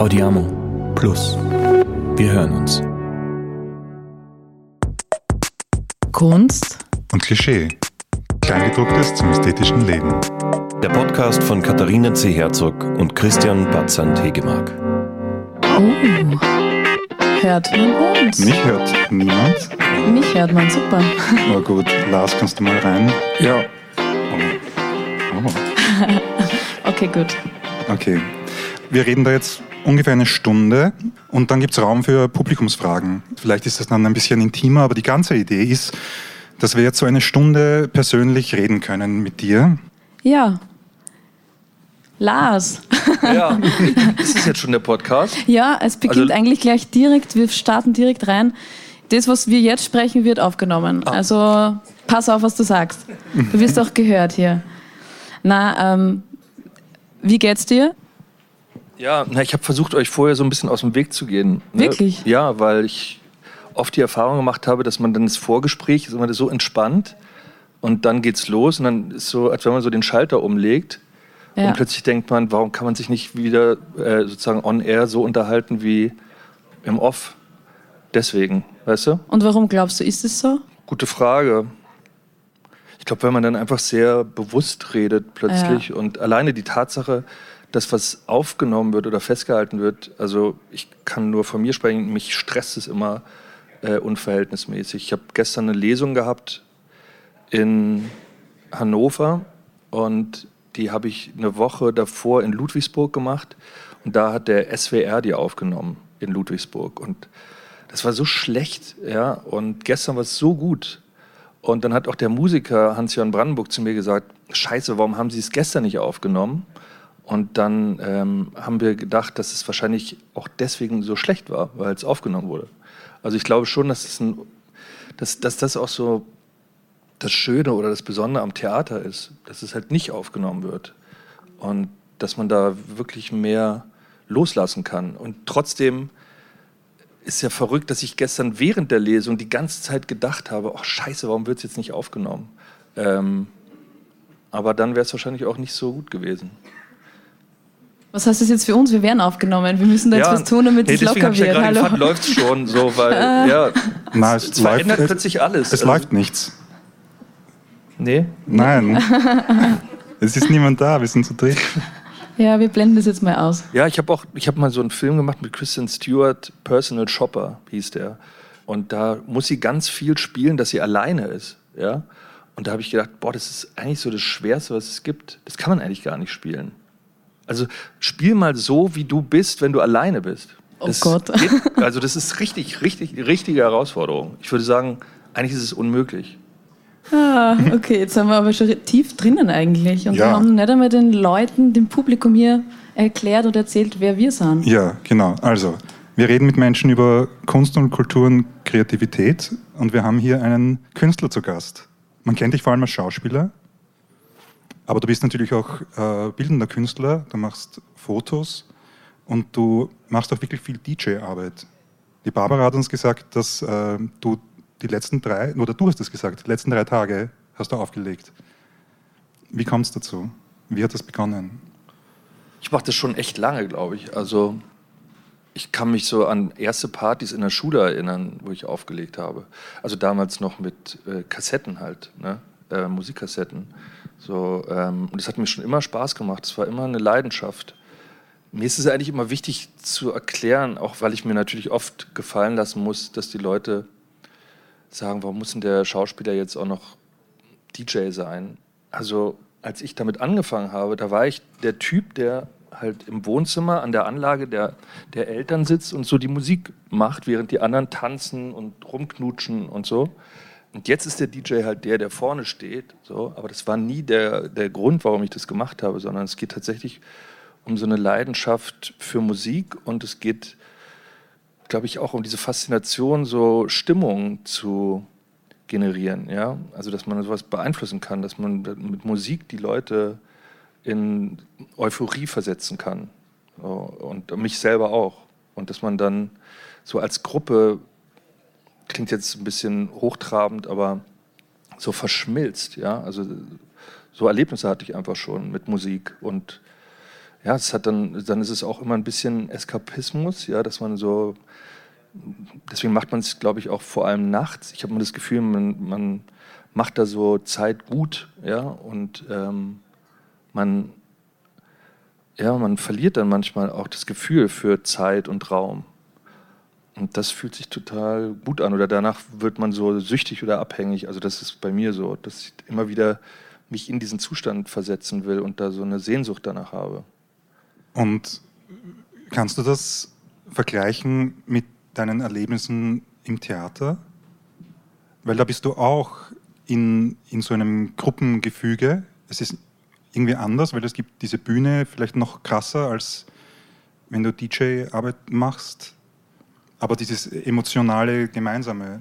Audiamo Plus. Wir hören uns. Kunst und Klischee. Kleingedrucktes zum ästhetischen Leben. Der Podcast von Katharina C. Herzog und Christian Batzand Hegemark. Oh. Hört man uns? Mich hört niemand. Mich hört man, super. Oh gut, Lars, kannst du mal rein? Ja. Oh. Oh. okay, gut. Okay. Wir reden da jetzt ungefähr eine Stunde und dann gibt es Raum für Publikumsfragen. Vielleicht ist das dann ein bisschen intimer, aber die ganze Idee ist, dass wir jetzt so eine Stunde persönlich reden können mit dir. Ja. Lars. Ja, ist es jetzt schon der Podcast? Ja, es beginnt also, eigentlich gleich direkt, wir starten direkt rein. Das, was wir jetzt sprechen, wird aufgenommen. Ah. Also pass auf, was du sagst. Du wirst auch gehört hier. Na, ähm, wie geht's dir? Ja, na, ich habe versucht, euch vorher so ein bisschen aus dem Weg zu gehen. Ne? Wirklich? Ja, weil ich oft die Erfahrung gemacht habe, dass man dann das Vorgespräch ist immer so entspannt und dann geht's los und dann ist so, als wenn man so den Schalter umlegt ja. und plötzlich denkt man, warum kann man sich nicht wieder äh, sozusagen on air so unterhalten wie im Off? Deswegen, weißt du? Und warum glaubst du, ist es so? Gute Frage. Ich glaube, wenn man dann einfach sehr bewusst redet plötzlich ja. und alleine die Tatsache, das, was aufgenommen wird oder festgehalten wird, also ich kann nur von mir sprechen, mich stresst es immer äh, unverhältnismäßig. Ich habe gestern eine Lesung gehabt in Hannover und die habe ich eine Woche davor in Ludwigsburg gemacht und da hat der SWR die aufgenommen in Ludwigsburg und das war so schlecht, ja, und gestern war es so gut. Und dann hat auch der Musiker Hans-Jörn Brandenburg zu mir gesagt, scheiße, warum haben Sie es gestern nicht aufgenommen? Und dann ähm, haben wir gedacht, dass es wahrscheinlich auch deswegen so schlecht war, weil es aufgenommen wurde. Also ich glaube schon, dass, es ein, dass, dass das auch so das Schöne oder das Besondere am Theater ist, dass es halt nicht aufgenommen wird. Und dass man da wirklich mehr loslassen kann. Und trotzdem ist ja verrückt, dass ich gestern während der Lesung die ganze Zeit gedacht habe, oh scheiße, warum wird es jetzt nicht aufgenommen? Ähm, aber dann wäre es wahrscheinlich auch nicht so gut gewesen. Was heißt das jetzt für uns? Wir werden aufgenommen. Wir müssen da jetzt ja, was tun, damit hey, es locker wird. Ja Hallo. läuft schon so, weil ja, Na, es, es verändert läuft, plötzlich alles. Es also, läuft nichts. Nee? Nein. es ist niemand da, wir sind zu dritt. Ja, wir blenden das jetzt mal aus. Ja, ich habe auch, ich habe mal so einen Film gemacht mit Kristen Stewart, Personal Shopper hieß der. Und da muss sie ganz viel spielen, dass sie alleine ist. Ja? Und da habe ich gedacht, boah, das ist eigentlich so das Schwerste, was es gibt. Das kann man eigentlich gar nicht spielen. Also spiel mal so, wie du bist, wenn du alleine bist. Oh das oh Gott. Geht, also das ist richtig, richtig, richtige Herausforderung. Ich würde sagen, eigentlich ist es unmöglich. Ah, okay, jetzt sind wir aber schon tief drinnen eigentlich. Und ja. wir haben nicht einmal den Leuten, dem Publikum hier erklärt oder erzählt, wer wir sind. Ja, genau. Also, wir reden mit Menschen über Kunst und Kultur und Kreativität und wir haben hier einen Künstler zu Gast. Man kennt dich vor allem als Schauspieler, aber du bist natürlich auch äh, bildender Künstler, du machst Fotos und du machst auch wirklich viel DJ-Arbeit. Die Barbara hat uns gesagt, dass äh, du die letzten drei, oder du hast es gesagt, die letzten drei Tage hast du aufgelegt. Wie kommt es dazu? Wie hat das begonnen? Ich mache das schon echt lange, glaube ich. Also ich kann mich so an erste Partys in der Schule erinnern, wo ich aufgelegt habe. Also damals noch mit äh, Kassetten halt, ne? Äh, Musikkassetten. So, ähm, und das hat mir schon immer Spaß gemacht. Es war immer eine Leidenschaft. Mir ist es eigentlich immer wichtig zu erklären, auch weil ich mir natürlich oft gefallen lassen muss, dass die Leute sagen, warum muss denn der Schauspieler jetzt auch noch DJ sein? Also als ich damit angefangen habe, da war ich der Typ, der halt im Wohnzimmer an der Anlage der, der Eltern sitzt und so die Musik macht, während die anderen tanzen und rumknutschen und so. Und jetzt ist der DJ halt der, der vorne steht. So. Aber das war nie der, der Grund, warum ich das gemacht habe, sondern es geht tatsächlich um so eine Leidenschaft für Musik und es geht, glaube ich, auch um diese Faszination, so Stimmung zu generieren. Ja? Also, dass man sowas beeinflussen kann, dass man mit Musik die Leute in Euphorie versetzen kann. So. Und mich selber auch. Und dass man dann so als Gruppe klingt jetzt ein bisschen hochtrabend, aber so verschmilzt, ja. Also so Erlebnisse hatte ich einfach schon mit Musik und ja, es hat dann, dann ist es auch immer ein bisschen Eskapismus, ja, dass man so, deswegen macht man es, glaube ich, auch vor allem nachts. Ich habe immer das Gefühl, man, man macht da so Zeit gut, ja, und ähm, man, ja, man verliert dann manchmal auch das Gefühl für Zeit und Raum. Und das fühlt sich total gut an. Oder danach wird man so süchtig oder abhängig. Also das ist bei mir so, dass ich immer wieder mich in diesen Zustand versetzen will und da so eine Sehnsucht danach habe. Und kannst du das vergleichen mit deinen Erlebnissen im Theater? Weil da bist du auch in, in so einem Gruppengefüge. Es ist irgendwie anders, weil es gibt diese Bühne vielleicht noch krasser, als wenn du DJ-Arbeit machst. Aber dieses emotionale, gemeinsame.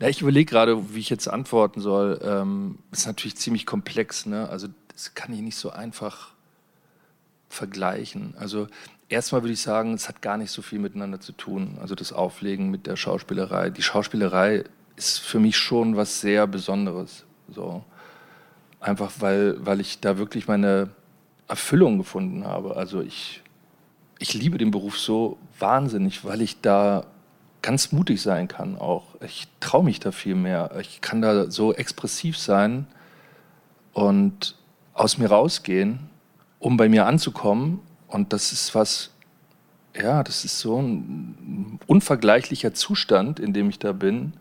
Ja, ich überlege gerade, wie ich jetzt antworten soll. Ähm, ist natürlich ziemlich komplex. Ne? Also das kann ich nicht so einfach vergleichen. Also erstmal würde ich sagen, es hat gar nicht so viel miteinander zu tun. Also das Auflegen mit der Schauspielerei. Die Schauspielerei ist für mich schon was sehr Besonderes. So. Einfach weil, weil ich da wirklich meine Erfüllung gefunden habe. Also ich, ich liebe den Beruf so wahnsinnig, weil ich da ganz mutig sein kann auch. Ich traue mich da viel mehr. Ich kann da so expressiv sein und aus mir rausgehen um bei mir anzukommen. Und das ist was, ja, das ist so ein unvergleichlicher Zustand, in dem ich da bin.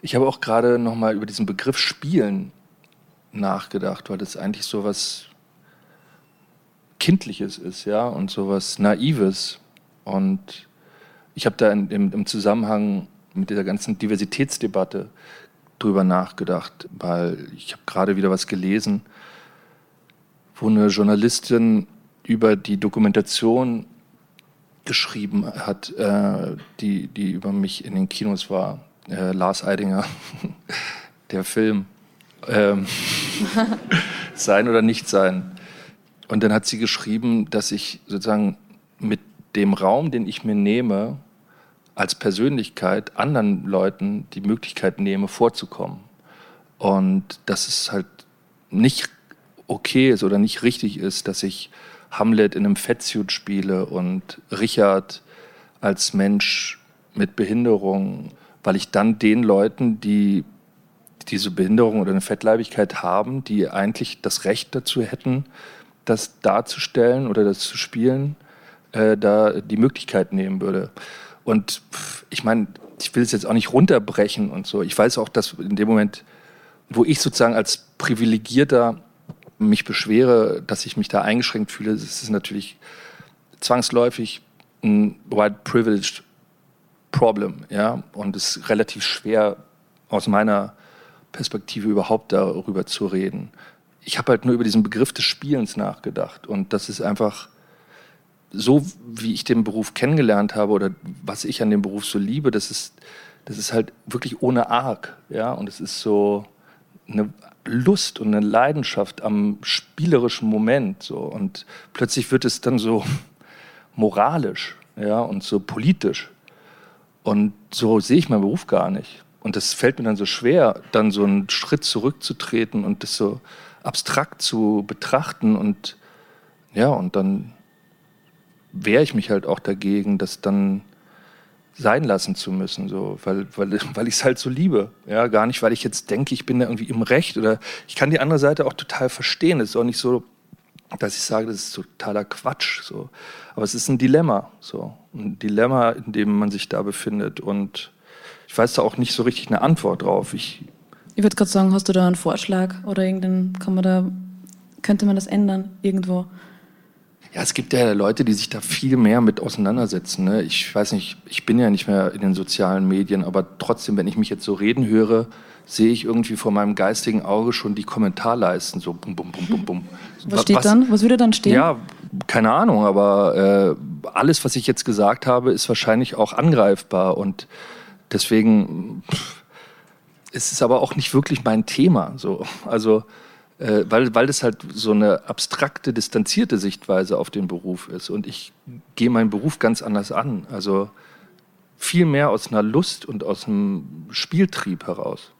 Ich habe auch gerade nochmal über diesen Begriff Spielen nachgedacht, weil das eigentlich so was Kindliches ist, ja, und so was Naives. Und ich habe da in, im, im Zusammenhang mit dieser ganzen Diversitätsdebatte drüber nachgedacht, weil ich habe gerade wieder was gelesen, wo eine Journalistin über die Dokumentation geschrieben hat, äh, die, die über mich in den Kinos war. Äh, Lars Eidinger, der Film. Ähm, sein oder nicht sein. Und dann hat sie geschrieben, dass ich sozusagen mit dem Raum, den ich mir nehme, als Persönlichkeit anderen Leuten die Möglichkeit nehme, vorzukommen. Und dass es halt nicht okay ist oder nicht richtig ist, dass ich Hamlet in einem Fettsuit spiele und Richard als Mensch mit Behinderung, weil ich dann den Leuten, die diese Behinderung oder eine Fettleibigkeit haben, die eigentlich das Recht dazu hätten, das darzustellen oder das zu spielen, äh, da die Möglichkeit nehmen würde. Und ich meine, ich will es jetzt auch nicht runterbrechen und so. Ich weiß auch, dass in dem Moment, wo ich sozusagen als privilegierter mich beschwere, dass ich mich da eingeschränkt fühle, ist natürlich zwangsläufig ein White Privileged Problem, ja, und es ist relativ schwer aus meiner Perspektive überhaupt darüber zu reden. Ich habe halt nur über diesen Begriff des Spielens nachgedacht und das ist einfach so, wie ich den Beruf kennengelernt habe oder was ich an dem Beruf so liebe, das ist, das ist halt wirklich ohne Arg, ja, und es ist so eine Lust und eine Leidenschaft am spielerischen Moment. So. Und plötzlich wird es dann so moralisch ja, und so politisch. Und so sehe ich meinen Beruf gar nicht. Und das fällt mir dann so schwer, dann so einen Schritt zurückzutreten und das so abstrakt zu betrachten. Und ja, und dann wehre ich mich halt auch dagegen, dass dann sein lassen zu müssen, so, weil, weil, weil ich es halt so liebe. Ja, gar nicht, weil ich jetzt denke, ich bin da irgendwie im Recht oder ich kann die andere Seite auch total verstehen. Es ist auch nicht so, dass ich sage, das ist totaler Quatsch. So. Aber es ist ein Dilemma. So. Ein Dilemma, in dem man sich da befindet. Und ich weiß da auch nicht so richtig eine Antwort drauf. Ich, ich würde gerade sagen, hast du da einen Vorschlag oder irgendeinen, kann man da, könnte man das ändern irgendwo? Ja, es gibt ja Leute, die sich da viel mehr mit auseinandersetzen. Ne? Ich weiß nicht, ich bin ja nicht mehr in den sozialen Medien, aber trotzdem, wenn ich mich jetzt so reden höre, sehe ich irgendwie vor meinem geistigen Auge schon die Kommentarleisten so bum, bum, bum, bum, bum. Was steht was, dann? Was würde dann stehen? Ja, keine Ahnung, aber äh, alles, was ich jetzt gesagt habe, ist wahrscheinlich auch angreifbar und deswegen pff, ist es aber auch nicht wirklich mein Thema. So. Also äh, weil, weil das halt so eine abstrakte, distanzierte Sichtweise auf den Beruf ist. Und ich gehe meinen Beruf ganz anders an. Also viel mehr aus einer Lust und aus einem Spieltrieb heraus.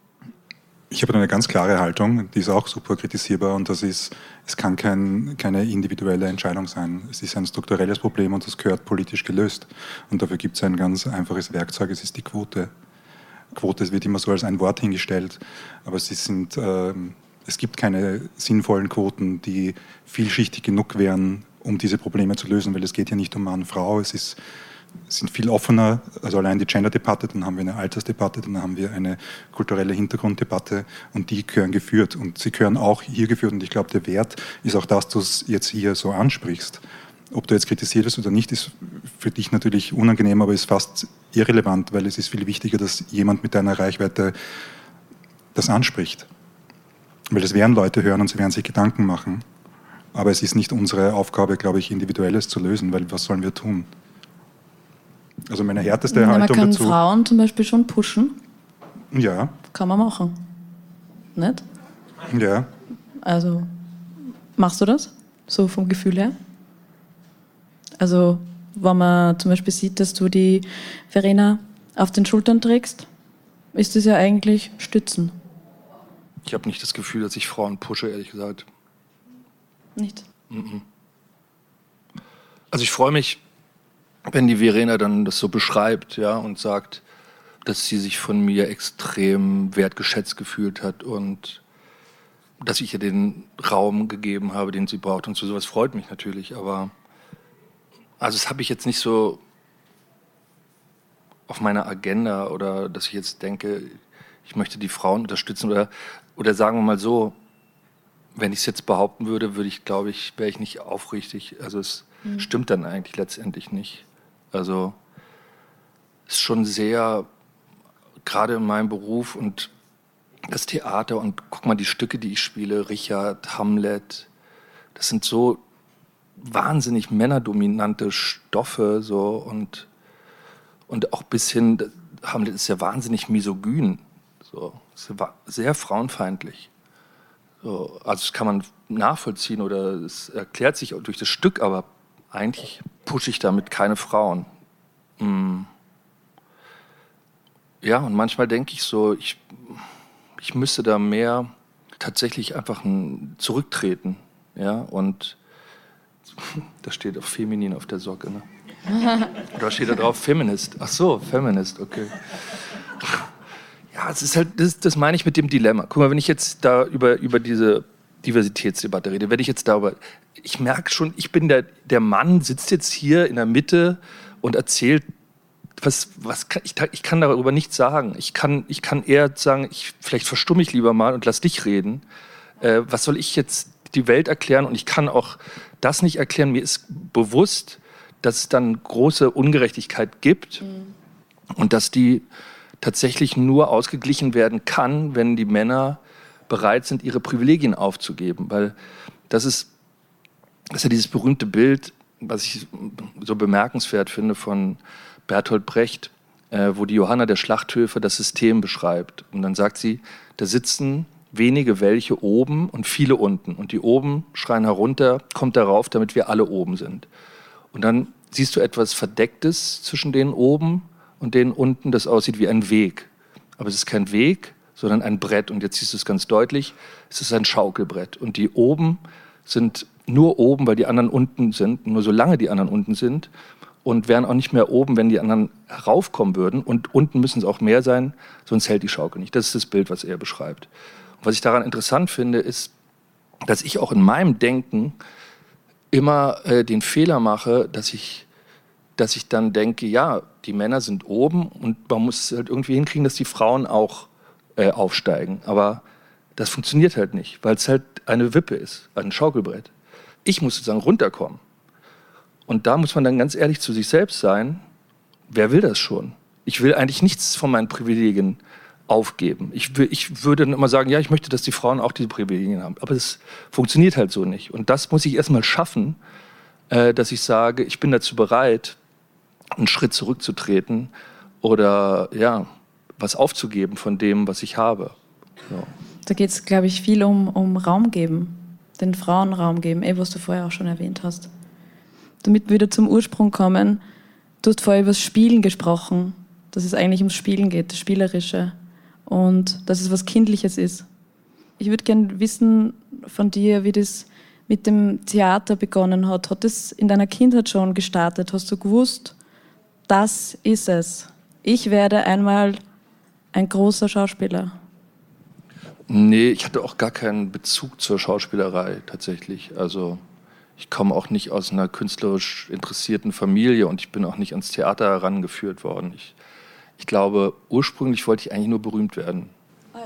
Ich habe eine ganz klare Haltung, die ist auch super kritisierbar und das ist, es kann kein, keine individuelle Entscheidung sein. Es ist ein strukturelles Problem und das gehört politisch gelöst. Und dafür gibt es ein ganz einfaches Werkzeug, es ist die Quote. Quote wird immer so als ein Wort hingestellt, aber sie sind, äh, es gibt keine sinnvollen Quoten, die vielschichtig genug wären, um diese Probleme zu lösen, weil es geht ja nicht um Mann, Frau, es ist sind viel offener, also allein die Gender-Debatte, dann haben wir eine Altersdebatte, dann haben wir eine kulturelle Hintergrunddebatte und die gehören geführt. Und sie gehören auch hier geführt. Und ich glaube, der Wert ist auch das, was du jetzt hier so ansprichst. Ob du jetzt kritisiert wirst oder nicht, ist für dich natürlich unangenehm, aber ist fast irrelevant, weil es ist viel wichtiger, dass jemand mit deiner Reichweite das anspricht. Weil es werden Leute hören und sie werden sich Gedanken machen. Aber es ist nicht unsere Aufgabe, glaube ich, Individuelles zu lösen, weil was sollen wir tun? Also meine härteste ja, Haltung man kann dazu. Frauen zum Beispiel schon pushen. Ja. Kann man machen. Nicht? Ja. Also, machst du das? So vom Gefühl her? Also, wenn man zum Beispiel sieht, dass du die Verena auf den Schultern trägst, ist das ja eigentlich Stützen. Ich habe nicht das Gefühl, dass ich Frauen pushe, ehrlich gesagt. Nicht? Also ich freue mich, wenn die Verena dann das so beschreibt, ja, und sagt, dass sie sich von mir extrem wertgeschätzt gefühlt hat und dass ich ihr den Raum gegeben habe, den sie braucht und so sowas freut mich natürlich, aber also das habe ich jetzt nicht so auf meiner Agenda oder dass ich jetzt denke, ich möchte die Frauen unterstützen oder oder sagen wir mal so, wenn ich es jetzt behaupten würde, würde ich glaube ich, wäre ich nicht aufrichtig. Also es mhm. stimmt dann eigentlich letztendlich nicht. Also ist schon sehr, gerade in meinem Beruf und das Theater und guck mal die Stücke, die ich spiele, Richard, Hamlet, das sind so wahnsinnig männerdominante Stoffe so und und auch bis hin Hamlet ist ja wahnsinnig misogyn, so sehr frauenfeindlich. So, also das kann man nachvollziehen oder es erklärt sich durch das Stück, aber eigentlich pushe ich damit keine Frauen. Hm. Ja, und manchmal denke ich so, ich, ich müsste da mehr tatsächlich einfach ein, zurücktreten. Ja, und da steht auf Feminin auf der Socke, ne? Oder steht da drauf Feminist? Ach so, Feminist, okay. Ja, es ist halt, das, das meine ich mit dem Dilemma. Guck mal, wenn ich jetzt da über, über diese Diversitätsdebatte rede, wenn ich jetzt darüber, ich merke schon, ich bin der, der Mann, sitzt jetzt hier in der Mitte und erzählt, was, was kann, ich, ich kann darüber nichts sagen. Ich kann, ich kann eher sagen, ich, vielleicht verstumme ich lieber mal und lass dich reden. Äh, was soll ich jetzt die Welt erklären? Und ich kann auch das nicht erklären. Mir ist bewusst, dass es dann große Ungerechtigkeit gibt mhm. und dass die tatsächlich nur ausgeglichen werden kann, wenn die Männer bereit sind, ihre Privilegien aufzugeben. Weil das ist, das ist ja dieses berühmte Bild, was ich so bemerkenswert finde von Bertolt Brecht, äh, wo die Johanna der Schlachthöfe das System beschreibt. Und dann sagt sie, da sitzen wenige welche oben und viele unten. Und die oben schreien herunter, kommt darauf, damit wir alle oben sind. Und dann siehst du etwas Verdecktes zwischen denen oben und denen unten, das aussieht wie ein Weg. Aber es ist kein Weg, sondern ein Brett. Und jetzt siehst du es ganz deutlich, es ist ein Schaukelbrett. Und die oben sind nur oben, weil die anderen unten sind, nur solange die anderen unten sind. Und wären auch nicht mehr oben, wenn die anderen heraufkommen würden. Und unten müssen es auch mehr sein, sonst hält die Schaukel nicht. Das ist das Bild, was er beschreibt. Was ich daran interessant finde, ist, dass ich auch in meinem Denken immer äh, den Fehler mache, dass ich, dass ich dann denke, ja, die Männer sind oben und man muss halt irgendwie hinkriegen, dass die Frauen auch äh, aufsteigen. Aber das funktioniert halt nicht, weil es halt eine Wippe ist, ein Schaukelbrett. Ich muss sozusagen runterkommen. Und da muss man dann ganz ehrlich zu sich selbst sein, wer will das schon? Ich will eigentlich nichts von meinen Privilegien aufgeben. Ich, ich würde dann immer sagen, ja, ich möchte, dass die Frauen auch diese Privilegien haben. Aber es funktioniert halt so nicht. Und das muss ich erstmal schaffen, äh, dass ich sage, ich bin dazu bereit, einen Schritt zurückzutreten oder ja, was aufzugeben von dem, was ich habe. So. Da geht es, glaube ich, viel um, um Raum geben, den Frauen Raum geben, eh, was du vorher auch schon erwähnt hast. Damit wir wieder zum Ursprung kommen, du hast vorher über das Spielen gesprochen, dass es eigentlich ums Spielen geht, das Spielerische. Und dass es was Kindliches ist. Ich würde gerne wissen von dir, wie das mit dem Theater begonnen hat. Hat es in deiner Kindheit schon gestartet? Hast du gewusst, das ist es? Ich werde einmal ein großer Schauspieler. Nee, ich hatte auch gar keinen Bezug zur Schauspielerei tatsächlich. Also ich komme auch nicht aus einer künstlerisch interessierten Familie und ich bin auch nicht ans Theater herangeführt worden. Ich, ich glaube, ursprünglich wollte ich eigentlich nur berühmt werden. Ah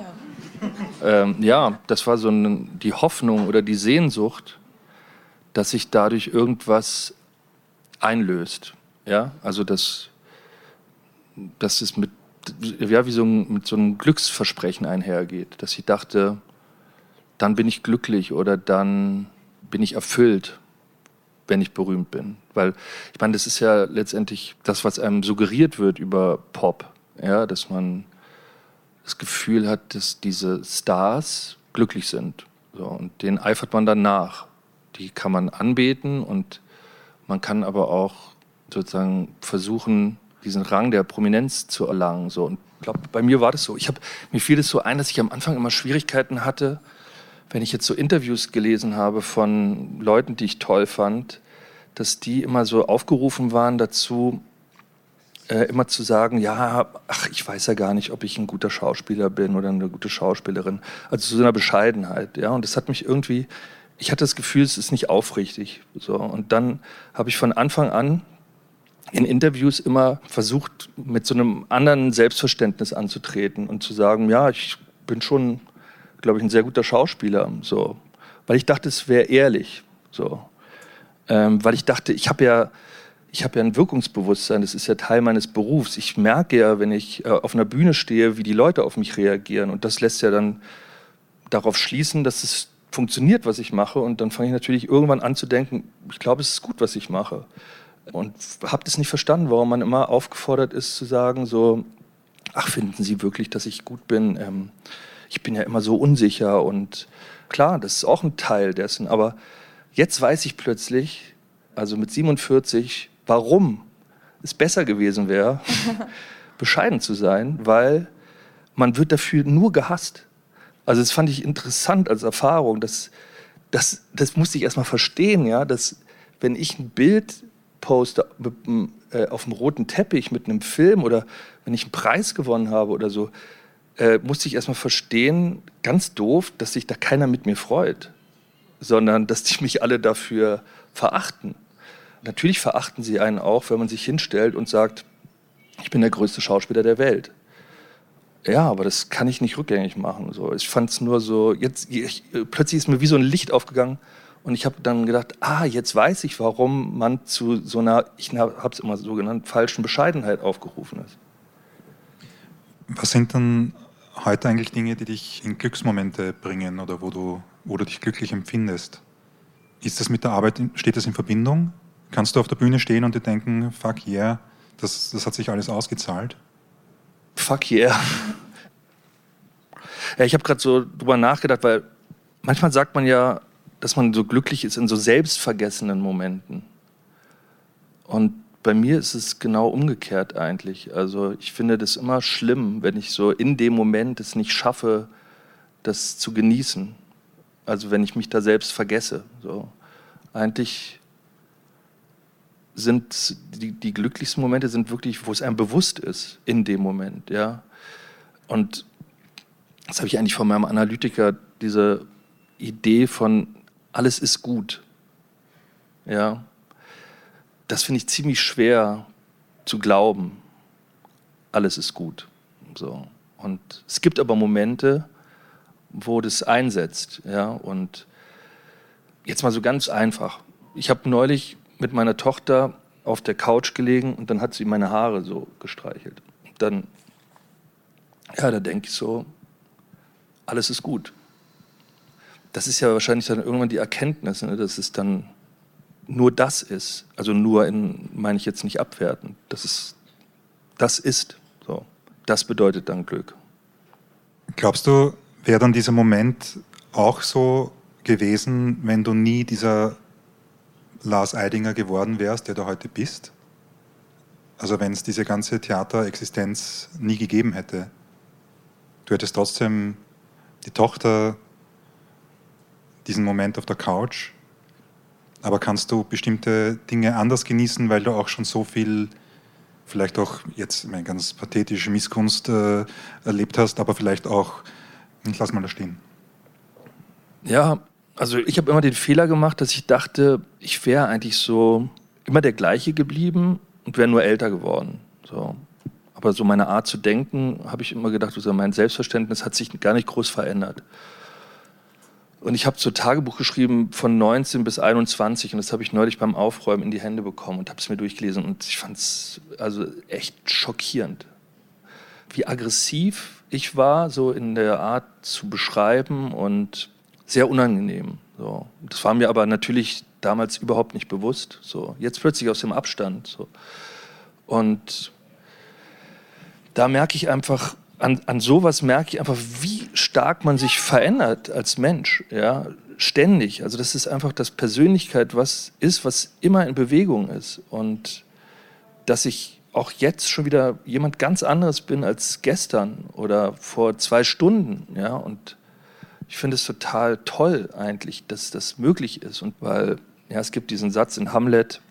ja. ähm, ja, das war so eine, die Hoffnung oder die Sehnsucht, dass sich dadurch irgendwas einlöst. Ja, also dass, dass es mit, ja, wie so ein, mit so einem Glücksversprechen einhergeht, dass ich dachte, dann bin ich glücklich oder dann bin ich erfüllt, wenn ich berühmt bin. Weil ich meine, das ist ja letztendlich das, was einem suggeriert wird über Pop, ja, dass man das Gefühl hat, dass diese Stars glücklich sind. So, und denen eifert man dann nach. Die kann man anbeten und man kann aber auch sozusagen versuchen, diesen Rang der Prominenz zu erlangen. So. Und ich glaube, bei mir war das so. Ich hab, mir fiel es so ein, dass ich am Anfang immer Schwierigkeiten hatte, wenn ich jetzt so Interviews gelesen habe von Leuten, die ich toll fand, dass die immer so aufgerufen waren dazu, äh, immer zu sagen, ja, ach, ich weiß ja gar nicht, ob ich ein guter Schauspieler bin oder eine gute Schauspielerin. Also zu so einer Bescheidenheit, ja. Und das hat mich irgendwie, ich hatte das Gefühl, es ist nicht aufrichtig. So. Und dann habe ich von Anfang an in Interviews immer versucht, mit so einem anderen Selbstverständnis anzutreten und zu sagen, ja, ich bin schon glaube ich, ein sehr guter Schauspieler. So. Weil ich dachte, es wäre ehrlich. So. Ähm, weil ich dachte, ich habe ja, ich ja ein Wirkungsbewusstsein, das ist ja Teil meines Berufs. Ich merke ja, wenn ich äh, auf einer Bühne stehe, wie die Leute auf mich reagieren. Und das lässt ja dann darauf schließen, dass es funktioniert, was ich mache. Und dann fange ich natürlich irgendwann an zu denken, ich glaube, es ist gut, was ich mache. Und habe das nicht verstanden, warum man immer aufgefordert ist zu sagen, so, ach, finden Sie wirklich, dass ich gut bin? Ähm, ich bin ja immer so unsicher und klar, das ist auch ein Teil dessen. Aber jetzt weiß ich plötzlich, also mit 47, warum es besser gewesen wäre, bescheiden zu sein, weil man wird dafür nur gehasst. Also das fand ich interessant als Erfahrung. Das, das, das musste ich erstmal verstehen, ja, dass wenn ich ein Bild poste mit, äh, auf dem roten Teppich mit einem Film oder wenn ich einen Preis gewonnen habe oder so, äh, musste ich erstmal verstehen, ganz doof, dass sich da keiner mit mir freut, sondern dass die mich alle dafür verachten. Natürlich verachten sie einen auch, wenn man sich hinstellt und sagt, ich bin der größte Schauspieler der Welt. Ja, aber das kann ich nicht rückgängig machen. So, ich fand es nur so, jetzt ich, plötzlich ist mir wie so ein Licht aufgegangen und ich habe dann gedacht, ah, jetzt weiß ich, warum man zu so einer, ich habe es immer so genannt, falschen Bescheidenheit aufgerufen ist. Was sind dann heute eigentlich Dinge, die dich in Glücksmomente bringen oder wo du, wo du dich glücklich empfindest? Ist das mit der Arbeit, steht das in Verbindung? Kannst du auf der Bühne stehen und dir denken, fuck yeah, das, das hat sich alles ausgezahlt? Fuck yeah. Ja, ich habe gerade so drüber nachgedacht, weil manchmal sagt man ja, dass man so glücklich ist in so selbstvergessenen Momenten. Und bei mir ist es genau umgekehrt eigentlich. Also ich finde das immer schlimm, wenn ich so in dem Moment es nicht schaffe, das zu genießen. Also wenn ich mich da selbst vergesse. So. Eigentlich sind die, die glücklichsten Momente sind wirklich, wo es einem bewusst ist in dem Moment, ja. Und das habe ich eigentlich von meinem Analytiker, diese Idee von alles ist gut. Ja, das finde ich ziemlich schwer zu glauben. Alles ist gut. So. Und es gibt aber Momente, wo das einsetzt. Ja? Und jetzt mal so ganz einfach. Ich habe neulich mit meiner Tochter auf der Couch gelegen und dann hat sie meine Haare so gestreichelt. Und dann, ja, da denke ich so, alles ist gut. Das ist ja wahrscheinlich dann irgendwann die Erkenntnis, ne, dass es dann nur das ist, also nur in, meine ich jetzt nicht abwerten, das ist, das ist, so. Das bedeutet dann Glück. Glaubst du, wäre dann dieser Moment auch so gewesen, wenn du nie dieser Lars Eidinger geworden wärst, der du heute bist? Also wenn es diese ganze Theaterexistenz nie gegeben hätte? Du hättest trotzdem die Tochter, diesen Moment auf der Couch, aber kannst du bestimmte Dinge anders genießen, weil du auch schon so viel, vielleicht auch jetzt meine ganz pathetische Missgunst äh, erlebt hast, aber vielleicht auch, ich lass mal da stehen. Ja, also ich habe immer den Fehler gemacht, dass ich dachte, ich wäre eigentlich so immer der gleiche geblieben und wäre nur älter geworden. So. Aber so meine Art zu denken, habe ich immer gedacht, also mein Selbstverständnis hat sich gar nicht groß verändert. Und ich habe so Tagebuch geschrieben von 19 bis 21 und das habe ich neulich beim Aufräumen in die Hände bekommen und habe es mir durchgelesen und ich fand es also echt schockierend, wie aggressiv ich war, so in der Art zu beschreiben und sehr unangenehm. So. Das war mir aber natürlich damals überhaupt nicht bewusst. So. Jetzt plötzlich aus dem Abstand. So. Und da merke ich einfach, an, an sowas merke ich einfach, wie stark man sich verändert als Mensch. Ja? Ständig. Also das ist einfach, dass Persönlichkeit was ist, was immer in Bewegung ist. Und dass ich auch jetzt schon wieder jemand ganz anderes bin als gestern oder vor zwei Stunden. Ja? Und ich finde es total toll eigentlich, dass das möglich ist. Und weil, ja, es gibt diesen Satz in Hamlet,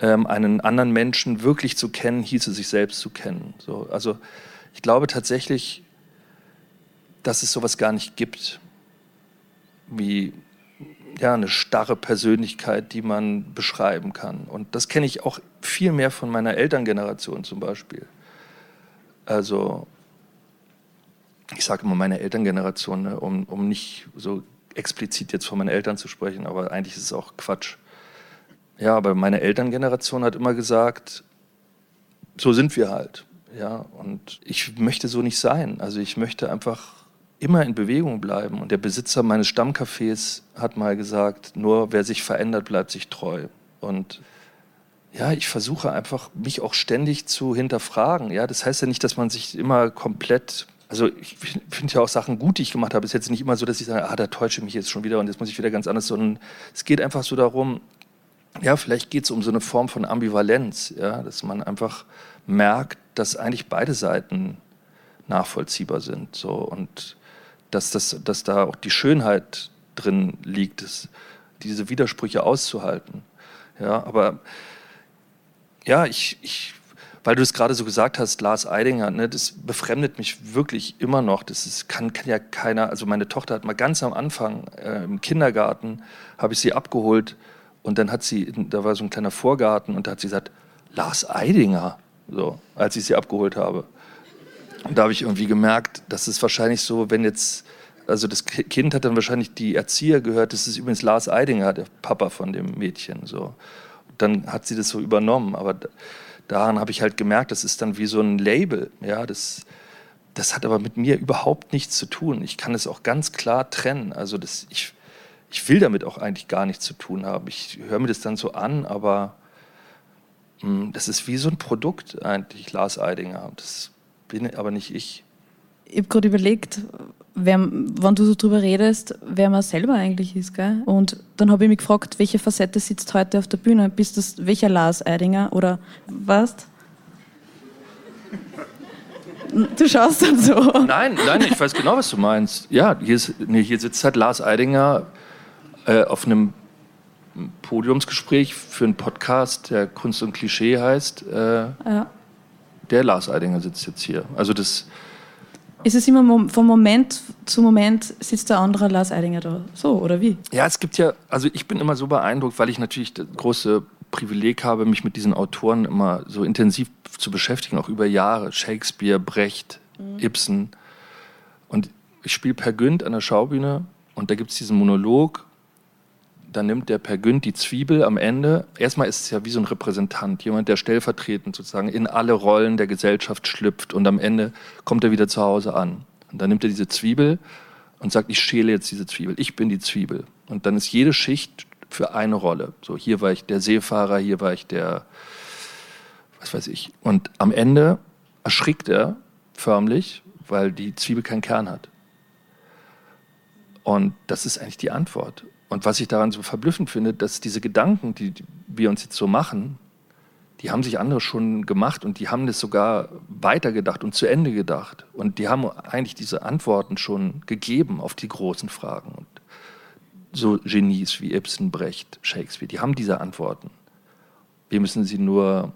ähm, einen anderen Menschen wirklich zu kennen, hieße sich selbst zu kennen. So, also ich glaube tatsächlich, dass es sowas gar nicht gibt, wie ja, eine starre Persönlichkeit, die man beschreiben kann. Und das kenne ich auch viel mehr von meiner Elterngeneration zum Beispiel. Also ich sage immer meine Elterngeneration, ne, um, um nicht so explizit jetzt von meinen Eltern zu sprechen, aber eigentlich ist es auch Quatsch. Ja, aber meine Elterngeneration hat immer gesagt, so sind wir halt. Ja, und ich möchte so nicht sein. Also ich möchte einfach immer in Bewegung bleiben. Und der Besitzer meines Stammcafés hat mal gesagt, nur wer sich verändert, bleibt sich treu. Und ja, ich versuche einfach, mich auch ständig zu hinterfragen. Ja, das heißt ja nicht, dass man sich immer komplett also ich finde ja auch Sachen gut, die ich gemacht habe. Es ist jetzt nicht immer so, dass ich sage, ah, da täusche ich mich jetzt schon wieder und jetzt muss ich wieder ganz anders, sondern es geht einfach so darum, ja, vielleicht geht es um so eine Form von Ambivalenz, ja, dass man einfach merkt, dass eigentlich beide Seiten nachvollziehbar sind. So, und dass, das, dass da auch die Schönheit drin liegt, dass, diese Widersprüche auszuhalten. Ja, aber ja, ich, ich weil du es gerade so gesagt hast, Lars Eidinger, ne, das befremdet mich wirklich immer noch. Das ist, kann, kann ja keiner, also meine Tochter hat mal ganz am Anfang äh, im Kindergarten, habe ich sie abgeholt und dann hat sie, da war so ein kleiner Vorgarten und da hat sie gesagt, Lars Eidinger, so, als ich sie abgeholt habe. Und da habe ich irgendwie gemerkt, dass es wahrscheinlich so, wenn jetzt, also das Kind hat dann wahrscheinlich die Erzieher gehört, das ist übrigens Lars Eidinger, der Papa von dem Mädchen, so. dann hat sie das so übernommen, aber daran habe ich halt gemerkt, das ist dann wie so ein Label. Ja, das, das hat aber mit mir überhaupt nichts zu tun. Ich kann es auch ganz klar trennen. Also das, ich, ich will damit auch eigentlich gar nichts zu tun haben. Ich höre mir das dann so an, aber mh, hm, das ist wie so ein Produkt eigentlich, Lars Eidinger. Das bin aber nicht ich. Ich habe gerade überlegt, wer, wenn du so drüber redest, wer man selber eigentlich ist. Gell? Und dann habe ich mich gefragt, welche Facette sitzt heute auf der Bühne? Bist du welcher Lars Eidinger oder was? Du schaust dann so. Nein, nein, ich weiß genau, was du meinst. Ja, hier, ist, nee, hier sitzt halt Lars Eidinger äh, auf einem Podiumsgespräch für einen Podcast, der Kunst und Klischee heißt. Äh, ja. Der Lars Eidinger sitzt jetzt hier. Also das ist es immer vom Moment zu Moment sitzt der andere Lars Eidinger da? So, oder wie? Ja, es gibt ja, also ich bin immer so beeindruckt, weil ich natürlich das große Privileg habe, mich mit diesen Autoren immer so intensiv zu beschäftigen, auch über Jahre. Shakespeare, Brecht, mhm. Ibsen. Und ich spiele Per Günd an der Schaubühne und da gibt es diesen Monolog dann nimmt der Per Günd die Zwiebel am Ende. Erstmal ist es ja wie so ein Repräsentant, jemand, der stellvertretend sozusagen in alle Rollen der Gesellschaft schlüpft und am Ende kommt er wieder zu Hause an. Und dann nimmt er diese Zwiebel und sagt, ich schäle jetzt diese Zwiebel, ich bin die Zwiebel. Und dann ist jede Schicht für eine Rolle. So, hier war ich der Seefahrer, hier war ich der, was weiß ich. Und am Ende erschrickt er förmlich, weil die Zwiebel keinen Kern hat. Und das ist eigentlich die Antwort. Und was ich daran so verblüffend finde, dass diese Gedanken, die wir uns jetzt so machen, die haben sich andere schon gemacht und die haben das sogar weitergedacht und zu Ende gedacht. Und die haben eigentlich diese Antworten schon gegeben auf die großen Fragen. Und so Genies wie Ibsen, Brecht, Shakespeare, die haben diese Antworten. Wir müssen sie nur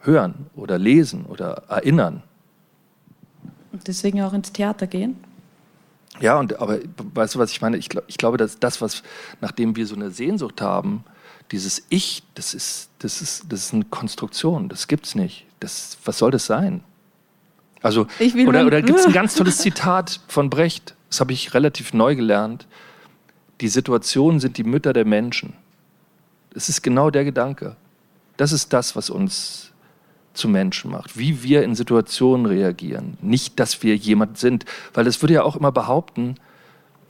hören oder lesen oder erinnern. Und deswegen auch ins Theater gehen? Ja, und aber weißt du, was ich meine? Ich, glaub, ich glaube, dass das, was, nachdem wir so eine Sehnsucht haben, dieses Ich, das ist, das ist, das ist eine Konstruktion, das gibt's nicht. Das, was soll das sein? Also, oder, oder gibt es ein ganz tolles Zitat von Brecht, das habe ich relativ neu gelernt. Die Situationen sind die Mütter der Menschen. Es ist genau der Gedanke. Das ist das, was uns zu Menschen macht, wie wir in Situationen reagieren. Nicht, dass wir jemand sind, weil es würde ja auch immer behaupten,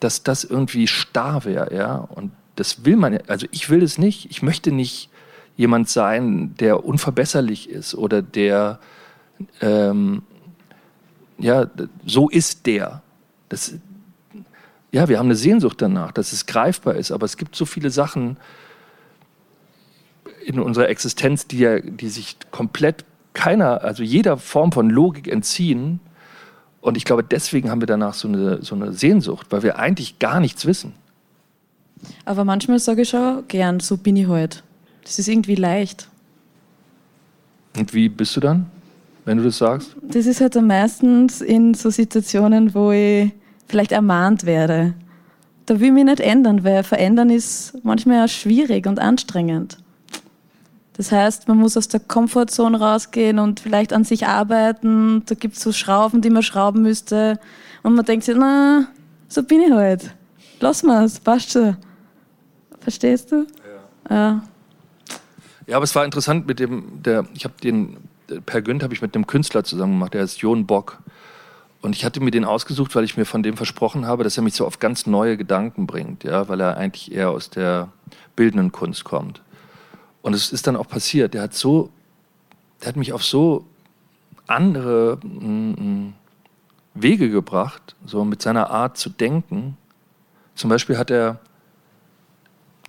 dass das irgendwie starr wäre, ja. Und das will man, also ich will es nicht. Ich möchte nicht jemand sein, der unverbesserlich ist oder der, ähm, ja, so ist der. Das, ja, wir haben eine Sehnsucht danach, dass es greifbar ist, aber es gibt so viele Sachen in unserer Existenz, die, ja, die sich komplett keiner, also jeder Form von Logik entziehen. Und ich glaube, deswegen haben wir danach so eine, so eine Sehnsucht, weil wir eigentlich gar nichts wissen. Aber manchmal sage ich schon gern, so bin ich halt. Das ist irgendwie leicht. Und wie bist du dann, wenn du das sagst? Das ist halt meistens in so Situationen, wo ich vielleicht ermahnt werde. Da will ich mich nicht ändern, weil verändern ist manchmal auch schwierig und anstrengend. Das heißt, man muss aus der Komfortzone rausgehen und vielleicht an sich arbeiten. Da gibt es so Schrauben, die man schrauben müsste. Und man denkt sich, na, so bin ich halt. Lass mal es, passt schon. Verstehst du? Ja. ja. Ja, aber es war interessant mit dem, der, ich habe den, Per Günd habe ich mit einem Künstler zusammen gemacht, der ist Jon Bock. Und ich hatte mir den ausgesucht, weil ich mir von dem versprochen habe, dass er mich so auf ganz neue Gedanken bringt, ja, weil er eigentlich eher aus der bildenden Kunst kommt. Und es ist dann auch passiert. Der hat so, der hat mich auf so andere mm, mm, Wege gebracht, so mit seiner Art zu denken. Zum Beispiel hat er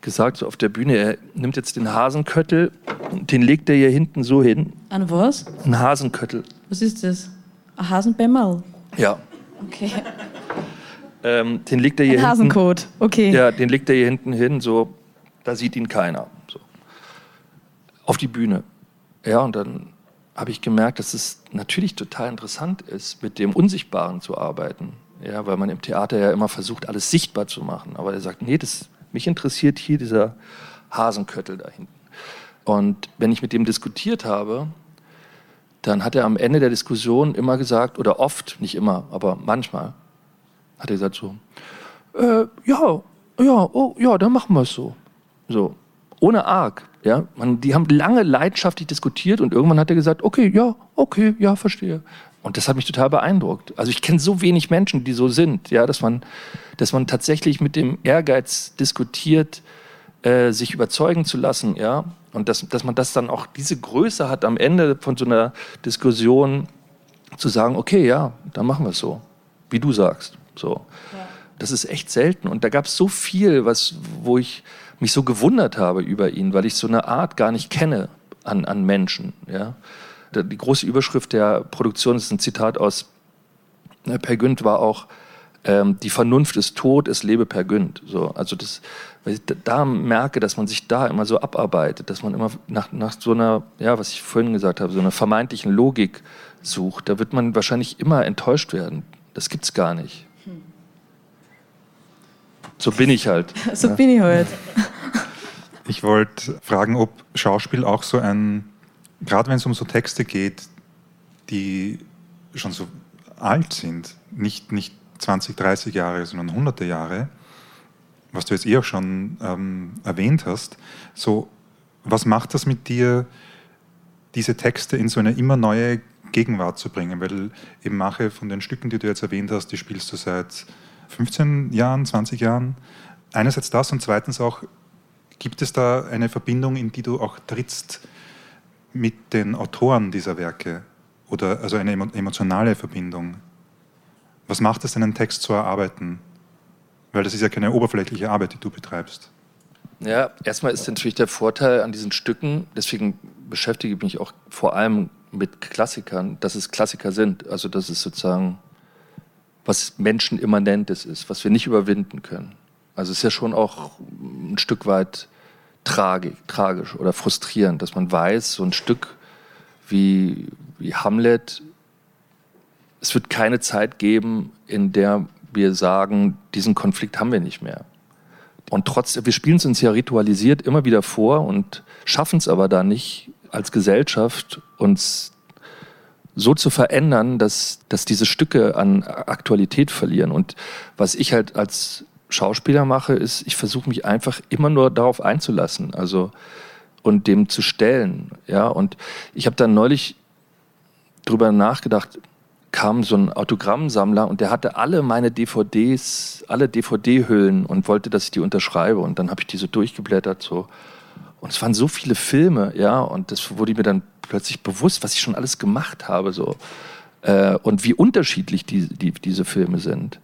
gesagt, so auf der Bühne, er nimmt jetzt den Hasenköttel und den legt er hier hinten so hin. An was? Ein Hasenköttel. Was ist das? Ein Hasenbämmerl? Ja. Okay. Ähm, den legt er hier Ein hinten. Hasenkot, okay. Ja, den legt er hier hinten hin, so, da sieht ihn keiner. Auf die Bühne. Ja, und dann habe ich gemerkt, dass es natürlich total interessant ist, mit dem Unsichtbaren zu arbeiten. Ja, weil man im Theater ja immer versucht, alles sichtbar zu machen. Aber er sagt, nee, das mich interessiert hier dieser Hasenköttel da hinten. Und wenn ich mit dem diskutiert habe, dann hat er am Ende der Diskussion immer gesagt, oder oft, nicht immer, aber manchmal, hat er gesagt so, äh, ja, ja, oh, ja, dann machen wir es so. So, ohne arg. Ja, man, die haben lange leidenschaftlich diskutiert und irgendwann hat er gesagt, okay, ja, okay, ja, verstehe. Und das hat mich total beeindruckt. Also ich kenne so wenig Menschen, die so sind, ja, dass man, dass man tatsächlich mit dem Ehrgeiz diskutiert, äh, sich überzeugen zu lassen, ja, und dass, dass man das dann auch diese Größe hat am Ende von so einer Diskussion zu sagen, okay, ja, dann machen wir es so, wie du sagst, so. Ja. Das ist echt selten und da gab es so viel, was, wo ich mich so gewundert habe über ihn, weil ich so eine Art gar nicht kenne an, an Menschen, ja die große Überschrift der Produktion ist ein Zitat aus ne, Per Günd war auch ähm, die Vernunft ist tot, es lebe Per Günd. So, also das, weil ich da merke, dass man sich da immer so abarbeitet, dass man immer nach, nach so einer, ja, was ich vorhin gesagt habe, so einer vermeintlichen Logik sucht. Da wird man wahrscheinlich immer enttäuscht werden. Das gibt's gar nicht. So bin ich halt. So ja. bin ich halt. Ich wollte fragen, ob Schauspiel auch so ein gerade wenn es um so Texte geht, die schon so alt sind, nicht, nicht 20, 30 Jahre, sondern hunderte Jahre, was du jetzt eh auch schon ähm, erwähnt hast, so, was macht das mit dir, diese Texte in so eine immer neue Gegenwart zu bringen? Weil eben manche von den Stücken, die du jetzt erwähnt hast, die spielst du seit 15 Jahren, 20 Jahren. Einerseits das und zweitens auch, gibt es da eine Verbindung, in die du auch trittst mit den Autoren dieser Werke oder also eine emotionale Verbindung. Was macht es einen Text zu erarbeiten? Weil das ist ja keine oberflächliche Arbeit, die du betreibst. Ja, erstmal ist natürlich der Vorteil an diesen Stücken, deswegen beschäftige mich auch vor allem mit Klassikern, dass es Klassiker sind. Also dass es sozusagen was Menschenimmanentes ist, was wir nicht überwinden können. Also es ist ja schon auch ein Stück weit tragik, tragisch oder frustrierend, dass man weiß, so ein Stück wie, wie Hamlet, es wird keine Zeit geben, in der wir sagen, diesen Konflikt haben wir nicht mehr. Und trotzdem, wir spielen es uns ja ritualisiert immer wieder vor und schaffen es aber da nicht als Gesellschaft, uns so zu verändern, dass, dass diese Stücke an Aktualität verlieren. Und was ich halt als Schauspieler mache, ist, ich versuche mich einfach immer nur darauf einzulassen, also und dem zu stellen. Ja, und ich habe dann neulich drüber nachgedacht, kam so ein Autogrammsammler und der hatte alle meine DVDs, alle DVD-Hüllen und wollte, dass ich die unterschreibe. Und dann habe ich die so durchgeblättert so. Und es waren so viele Filme, ja, und das wurde mir dann plötzlich bewusst, was ich schon alles gemacht habe, so. Äh, und wie unterschiedlich die, die, diese Filme sind.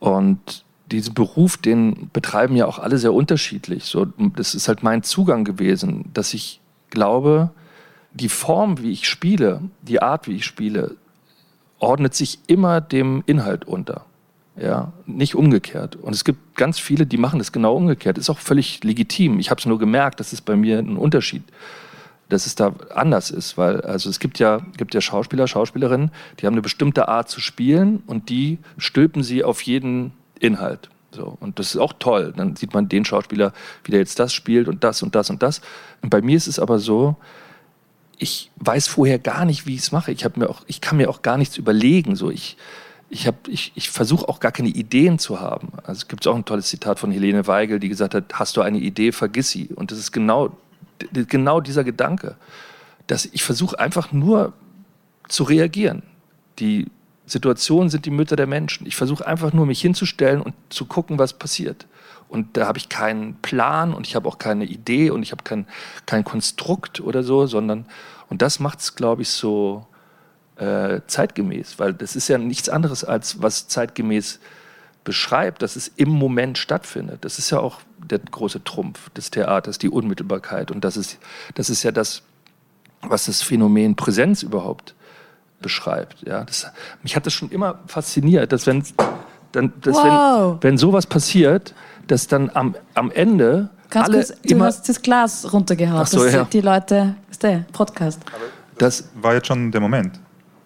Und diesen Beruf, den betreiben ja auch alle sehr unterschiedlich. So, das ist halt mein Zugang gewesen, dass ich glaube, die Form, wie ich spiele, die Art, wie ich spiele, ordnet sich immer dem Inhalt unter. Ja, nicht umgekehrt. Und es gibt ganz viele, die machen das genau umgekehrt. Ist auch völlig legitim. Ich habe es nur gemerkt, das ist bei mir ein Unterschied, dass es da anders ist, weil also es gibt ja gibt ja Schauspieler, Schauspielerinnen, die haben eine bestimmte Art zu spielen und die stülpen sie auf jeden Inhalt. So, und das ist auch toll. Dann sieht man den Schauspieler, wie der jetzt das spielt und das und das und das. Und bei mir ist es aber so, ich weiß vorher gar nicht, wie ich es mache. Ich, mir auch, ich kann mir auch gar nichts überlegen. So, ich, ich, ich, ich versuche auch gar keine Ideen zu haben. Also es gibt auch ein tolles Zitat von Helene Weigel, die gesagt hat, hast du eine Idee, vergiss sie. Und das ist genau, genau dieser Gedanke, dass ich versuche einfach nur zu reagieren. Die Situationen sind die Mütter der Menschen. Ich versuche einfach nur, mich hinzustellen und zu gucken, was passiert. Und da habe ich keinen Plan und ich habe auch keine Idee und ich habe kein, kein Konstrukt oder so, sondern, und das macht es, glaube ich, so äh, zeitgemäß, weil das ist ja nichts anderes, als was zeitgemäß beschreibt, dass es im Moment stattfindet. Das ist ja auch der große Trumpf des Theaters, die Unmittelbarkeit. Und das ist, das ist ja das, was das Phänomen Präsenz überhaupt beschreibt. Ja, das, mich hat das schon immer fasziniert, dass wenn, dann, dass wow. wenn, wenn sowas passiert, dass dann am, am Ende Ganz alle kurz, du hast das Glas runtergehauen. So, das ja. die Leute, ist der Podcast. Das war jetzt schon der Moment.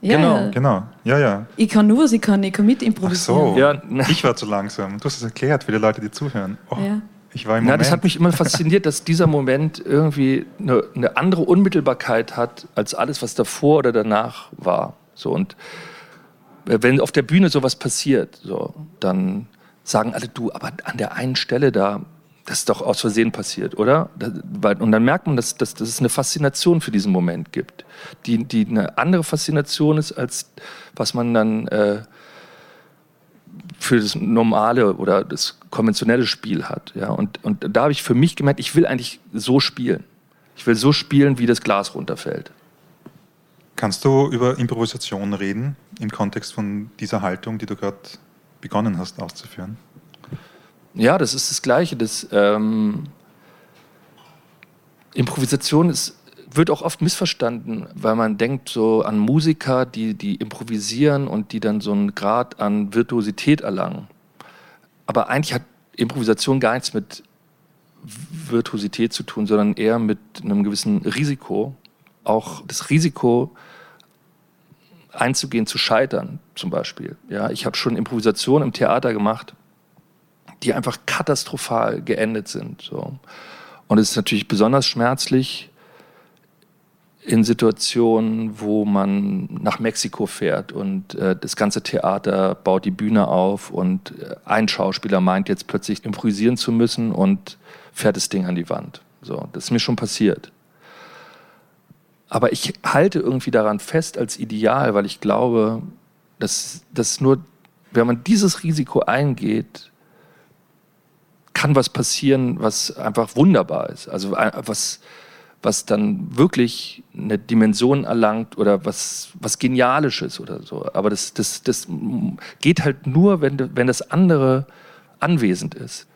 Ja, genau, ja. genau. Ja, ja. Ich kann nur, ich kann, ich kann mit improvisieren. Ach so, ja. ich war zu langsam. Du hast es erklärt für die Leute, die zuhören. Oh, ja. Ich war im Na, Moment. das hat mich immer fasziniert, dass dieser Moment irgendwie eine, eine, andere Unmittelbarkeit hat als alles, was davor oder danach war. So und wenn auf der Bühne sowas passiert, so dann sagen alle, du, aber an der einen Stelle da, das ist doch aus Versehen passiert, oder? Und dann merkt man, dass, dass, dass es eine Faszination für diesen Moment gibt, die, die eine andere Faszination ist, als was man dann äh, für das normale oder das konventionelle Spiel hat. Ja? Und, und da habe ich für mich gemerkt, ich will eigentlich so spielen. Ich will so spielen, wie das Glas runterfällt. Kannst du über Improvisation reden im Kontext von dieser Haltung, die du gerade begonnen hast auszuführen? Ja, das ist das Gleiche. Das, ähm, Improvisation ist, wird auch oft missverstanden, weil man denkt so an Musiker, die, die improvisieren und die dann so einen Grad an Virtuosität erlangen. Aber eigentlich hat Improvisation gar nichts mit Virtuosität zu tun, sondern eher mit einem gewissen Risiko. Auch das Risiko, einzugehen, zu scheitern, zum Beispiel. Ja, ich habe schon Improvisationen im Theater gemacht, die einfach katastrophal geendet sind. So. Und es ist natürlich besonders schmerzlich in Situationen, wo man nach Mexiko fährt und äh, das ganze Theater baut die Bühne auf und äh, ein Schauspieler meint jetzt plötzlich improvisieren zu müssen und fährt das Ding an die Wand. So, das ist mir schon passiert. Aber ich halte irgendwie daran fest als Ideal, weil ich glaube, dass, dass nur, wenn man dieses Risiko eingeht, kann was passieren, was einfach wunderbar ist. Also äh, was, was dann wirklich eine Dimension erlangt oder was, was Genialisches oder so. Aber das, das, das geht halt nur, wenn, wenn das andere anwesend ist.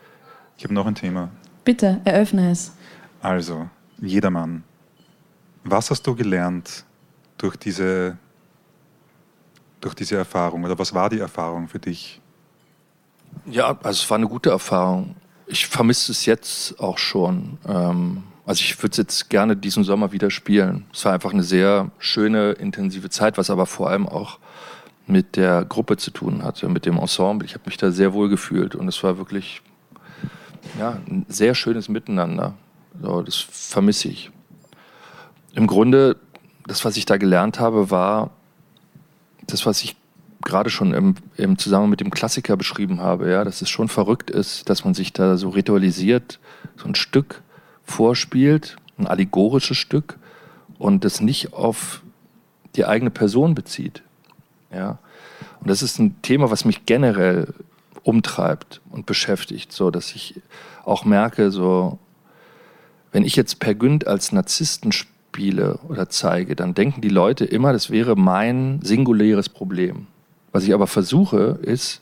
Ich habe noch ein Thema. Bitte, eröffne es. Also, jedermann Was hast du gelernt durch diese, durch diese Erfahrung oder was war die Erfahrung für dich? Ja, also es war eine gute Erfahrung. Ich vermisse es jetzt auch schon. Ähm, also ich würde es jetzt gerne diesen Sommer wieder spielen. Es war einfach eine sehr schöne, intensive Zeit, was aber vor allem auch mit der Gruppe zu tun hatte, mit dem Ensemble. Ich habe mich da sehr wohl gefühlt und es war wirklich ja, ein sehr schönes Miteinander. So, das vermisse ich. Im Grunde, das, was ich da gelernt habe, war das, was ich gerade schon im, im Zusammenhang mit dem Klassiker beschrieben habe, ja, dass es schon verrückt ist, dass man sich da so ritualisiert, so ein Stück vorspielt, ein allegorisches Stück und das nicht auf die eigene Person bezieht. Ja. Und das ist ein Thema, was mich generell umtreibt und beschäftigt, so dass ich auch merke, so wenn ich jetzt Per Günd als Narzissten spiele oder zeige, dann denken die Leute immer, das wäre mein singuläres Problem. Was ich aber versuche, ist,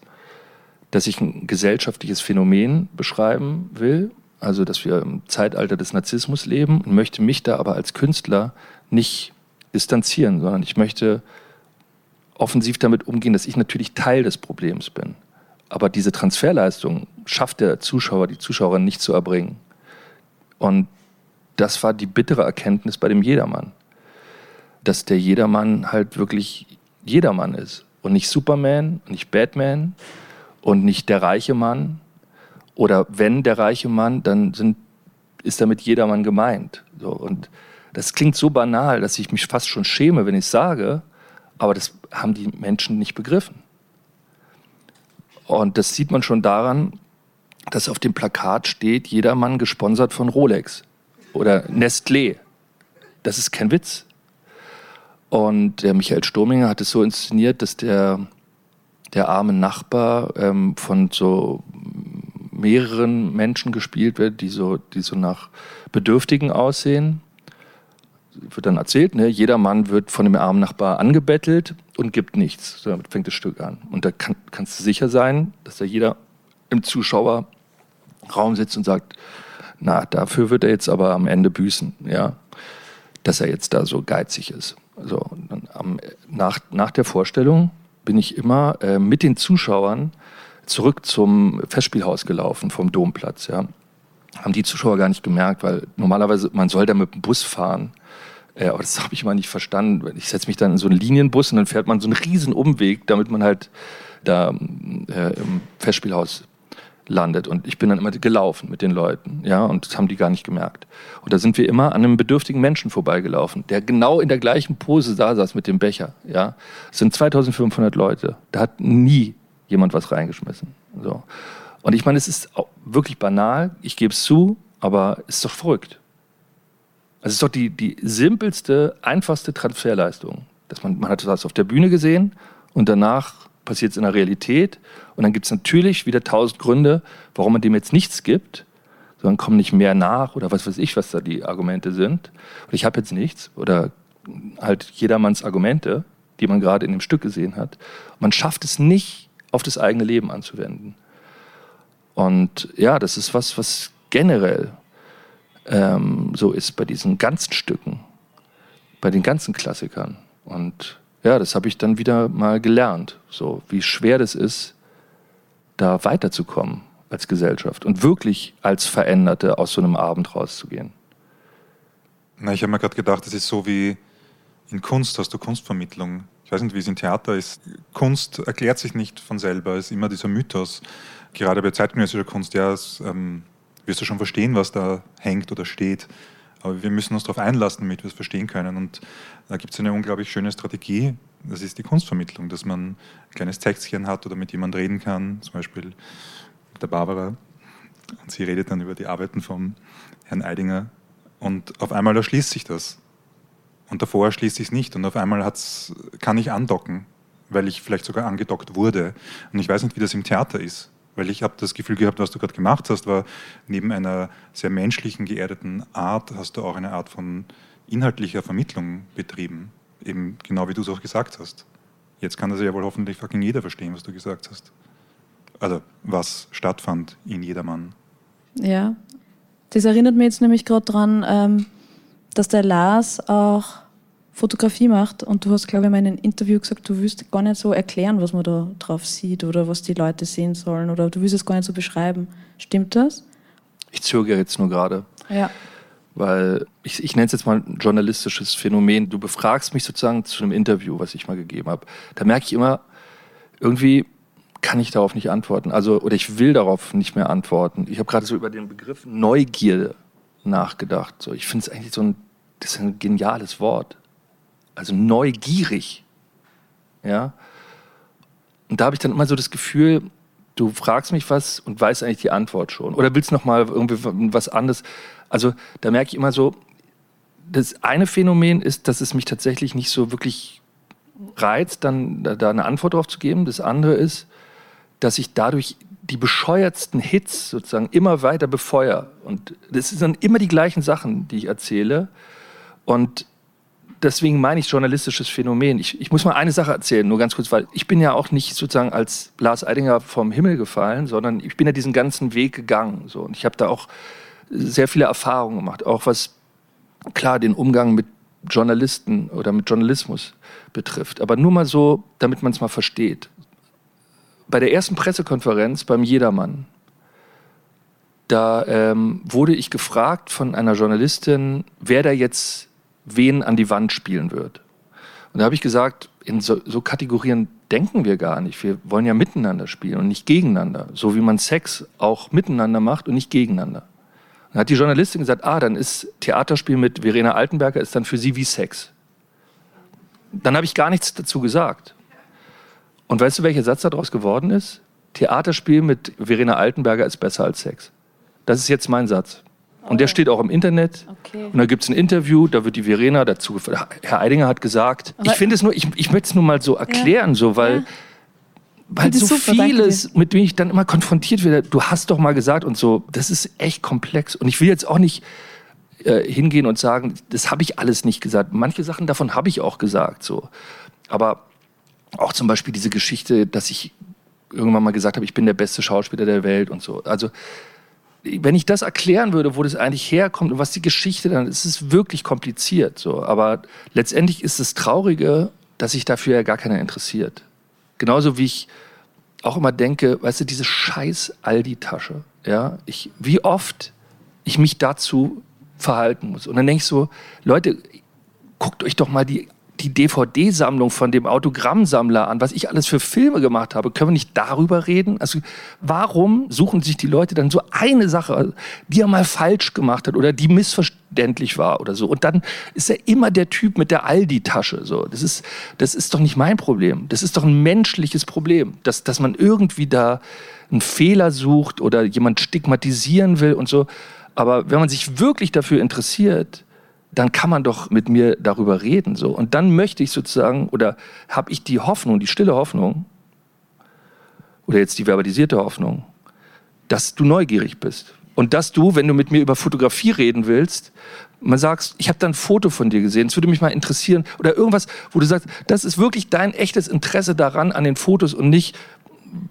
dass ich ein gesellschaftliches Phänomen beschreiben will, also dass wir im Zeitalter des Narzissmus leben und möchte mich da aber als Künstler nicht distanzieren, sondern ich möchte offensiv damit umgehen, dass ich natürlich Teil des Problems bin. Aber diese Transferleistung schafft der Zuschauer, die Zuschauerin nicht zu erbringen. Und das war die bittere Erkenntnis bei dem Jedermann. Dass der Jedermann halt wirklich Jedermann ist. Und nicht Superman, nicht Batman und nicht der reiche Mann. Oder wenn der reiche Mann, dann sind, ist damit Jedermann gemeint. So, und das klingt so banal, dass ich mich fast schon schäme, wenn ich es sage, aber das haben die Menschen nicht begriffen. Und das sieht man schon daran, dass auf dem Plakat steht, jedermann gesponsert von Rolex oder Nestlé. Das ist kein Witz. Und der Michael Sturminger hat es so inszeniert, dass der, der arme Nachbar ähm, von so mehreren Menschen gespielt wird, die so, die so nach Bedürftigen aussehen wird dann erzählt, ne, jeder Mann wird von dem armen Nachbar angebettelt und gibt nichts. So, damit fängt das Stück an. Und da kann, kannst du sicher sein, dass da jeder im Zuschauerraum sitzt und sagt, na, dafür wird er jetzt aber am Ende büßen, ja, dass er jetzt da so geizig ist. So, am, nach, nach der Vorstellung bin ich immer äh, mit den Zuschauern zurück zum Festspielhaus gelaufen, vom Domplatz, ja. Haben die Zuschauer gar nicht gemerkt, weil normalerweise, man soll da mit dem Bus fahren. Ja, aber das habe ich mal nicht verstanden. Ich setze mich dann in so einen Linienbus und dann fährt man so einen riesen Umweg, damit man halt da äh, im Festspielhaus landet. Und ich bin dann immer gelaufen mit den Leuten, ja, und das haben die gar nicht gemerkt. Und da sind wir immer an einem bedürftigen Menschen vorbeigelaufen, der genau in der gleichen Pose da saß mit dem Becher, ja. Es sind 2500 Leute. Da hat nie jemand was reingeschmissen. So. Und ich meine, es ist wirklich banal, ich gebe es zu, aber es ist doch verrückt. Es ist doch die, die simpelste, einfachste Transferleistung. Dass man, man hat das auf der Bühne gesehen und danach passiert es in der Realität. Und dann gibt es natürlich wieder tausend Gründe, warum man dem jetzt nichts gibt, sondern kommen nicht mehr nach oder was weiß ich, was da die Argumente sind. Und ich habe jetzt nichts oder halt jedermanns Argumente, die man gerade in dem Stück gesehen hat. Man schafft es nicht, auf das eigene Leben anzuwenden. Und ja, das ist was, was generell ähm, so ist bei diesen ganzen Stücken, bei den ganzen Klassikern. Und ja, das habe ich dann wieder mal gelernt, so wie schwer das ist, da weiterzukommen als Gesellschaft und wirklich als Veränderte aus so einem Abend rauszugehen. Na, ich habe mir gerade gedacht, das ist so wie in Kunst hast du Kunstvermittlung. Ich weiß nicht, wie es in Theater ist. Kunst erklärt sich nicht von selber. Es ist immer dieser Mythos. Gerade bei zeitgenössischer Kunst, ja, es, ähm, wirst du schon verstehen, was da hängt oder steht. Aber wir müssen uns darauf einlassen, damit wir es verstehen können. Und da gibt es eine unglaublich schöne Strategie. Das ist die Kunstvermittlung, dass man ein kleines Textchen hat oder mit jemandem reden kann, zum Beispiel mit der Barbara. Und sie redet dann über die Arbeiten vom Herrn Eidinger. Und auf einmal erschließt sich das. Und davor erschließt sich es nicht. Und auf einmal hat's, kann ich andocken, weil ich vielleicht sogar angedockt wurde. Und ich weiß nicht, wie das im Theater ist. Weil ich habe das Gefühl gehabt, was du gerade gemacht hast, war neben einer sehr menschlichen, geerdeten Art, hast du auch eine Art von inhaltlicher Vermittlung betrieben. Eben genau wie du es auch gesagt hast. Jetzt kann das ja wohl hoffentlich fucking jeder verstehen, was du gesagt hast. Also was stattfand in jedermann. Ja, das erinnert mich jetzt nämlich gerade dran, ähm, dass der Lars auch Fotografie macht und du hast, glaube ich, in einem Interview gesagt, du willst gar nicht so erklären, was man da drauf sieht oder was die Leute sehen sollen oder du willst es gar nicht so beschreiben. Stimmt das? Ich zögere jetzt nur gerade. Ja. Weil ich, ich nenne es jetzt mal ein journalistisches Phänomen. Du befragst mich sozusagen zu einem Interview, was ich mal gegeben habe. Da merke ich immer, irgendwie kann ich darauf nicht antworten. Also, oder ich will darauf nicht mehr antworten. Ich habe gerade so über den Begriff Neugierde nachgedacht. So, ich finde es eigentlich so ein, das ist ein geniales Wort also neugierig. Ja. Und da habe ich dann immer so das Gefühl, du fragst mich was und weißt eigentlich die Antwort schon. Oder willst noch mal irgendwie was anderes? Also da merke ich immer so, das eine Phänomen ist, dass es mich tatsächlich nicht so wirklich reizt, dann da eine Antwort drauf zu geben. Das andere ist, dass ich dadurch die bescheuertsten Hits sozusagen immer weiter befeuere. Und das sind dann immer die gleichen Sachen, die ich erzähle. Und deswegen meine ich journalistisches Phänomen. Ich, ich muss mal eine Sache erzählen, nur ganz kurz, weil ich bin ja auch nicht sozusagen als Lars Eidinger vom Himmel gefallen, sondern ich bin ja diesen ganzen Weg gegangen. So. Und ich habe da auch sehr viele Erfahrungen gemacht, auch was klar den Umgang mit Journalisten oder mit Journalismus betrifft. Aber nur mal so, damit man es mal versteht. Bei der ersten Pressekonferenz beim Jedermann, da ähm, wurde ich gefragt von einer Journalistin, wer da jetzt wen an die Wand spielen wird. Und da habe ich gesagt, in so, so, Kategorien denken wir gar nicht. Wir wollen ja miteinander spielen und nicht gegeneinander. So wie man Sex auch miteinander macht und nicht gegeneinander. Und dann hat die Journalistin gesagt, ah, dann ist Theaterspiel mit Verena Altenberger ist dann für sie wie Sex. Dann habe ich gar nichts dazu gesagt. Und weißt du, welcher Satz daraus geworden ist? Theaterspiel mit Verena Altenberger ist besser als Sex. Das ist jetzt mein Satz. Und der steht auch im Internet. Okay. Und da gibt es ein Interview, da wird die Verena dazu. Herr Eidinger hat gesagt, Aber ich finde es nur, ich, ich möchte es nur mal so erklären, ja. so, weil. Ja. Weil so super, vieles, mit dem ich dann immer konfrontiert werde, du hast doch mal gesagt und so, das ist echt komplex. Und ich will jetzt auch nicht äh, hingehen und sagen, das habe ich alles nicht gesagt. Manche Sachen davon habe ich auch gesagt. So. Aber auch zum Beispiel diese Geschichte, dass ich irgendwann mal gesagt habe, ich bin der beste Schauspieler der Welt und so. Also wenn ich das erklären würde, wo das eigentlich herkommt und was die Geschichte dann ist, ist es wirklich kompliziert. So. Aber letztendlich ist es Traurige, dass sich dafür ja gar keiner interessiert. Genauso wie ich auch immer denke, weißt du, diese scheiß Aldi-Tasche, ja, ich, wie oft ich mich dazu verhalten muss. Und dann denke ich so, Leute, guckt euch doch mal die die DVD-Sammlung von dem Autogrammsammler an, was ich alles für Filme gemacht habe. Können wir nicht darüber reden? Also warum suchen sich die Leute dann so eine Sache, die er mal falsch gemacht hat oder die missverständlich war oder so? Und dann ist er immer der Typ mit der Aldi-Tasche. So, das ist, das ist doch nicht mein Problem. Das ist doch ein menschliches Problem, dass, dass man irgendwie da einen Fehler sucht oder jemand stigmatisieren will und so. Aber wenn man sich wirklich dafür interessiert, dann kann man doch mit mir darüber reden. So. Und dann möchte ich sozusagen, oder habe ich die Hoffnung, die stille Hoffnung, oder jetzt die verbalisierte Hoffnung, dass du neugierig bist. Und dass du, wenn du mit mir über Fotografie reden willst, man sagst, ich habe da ein Foto von dir gesehen, es würde mich mal interessieren. Oder irgendwas, wo du sagst, das ist wirklich dein echtes Interesse daran an den Fotos und nicht,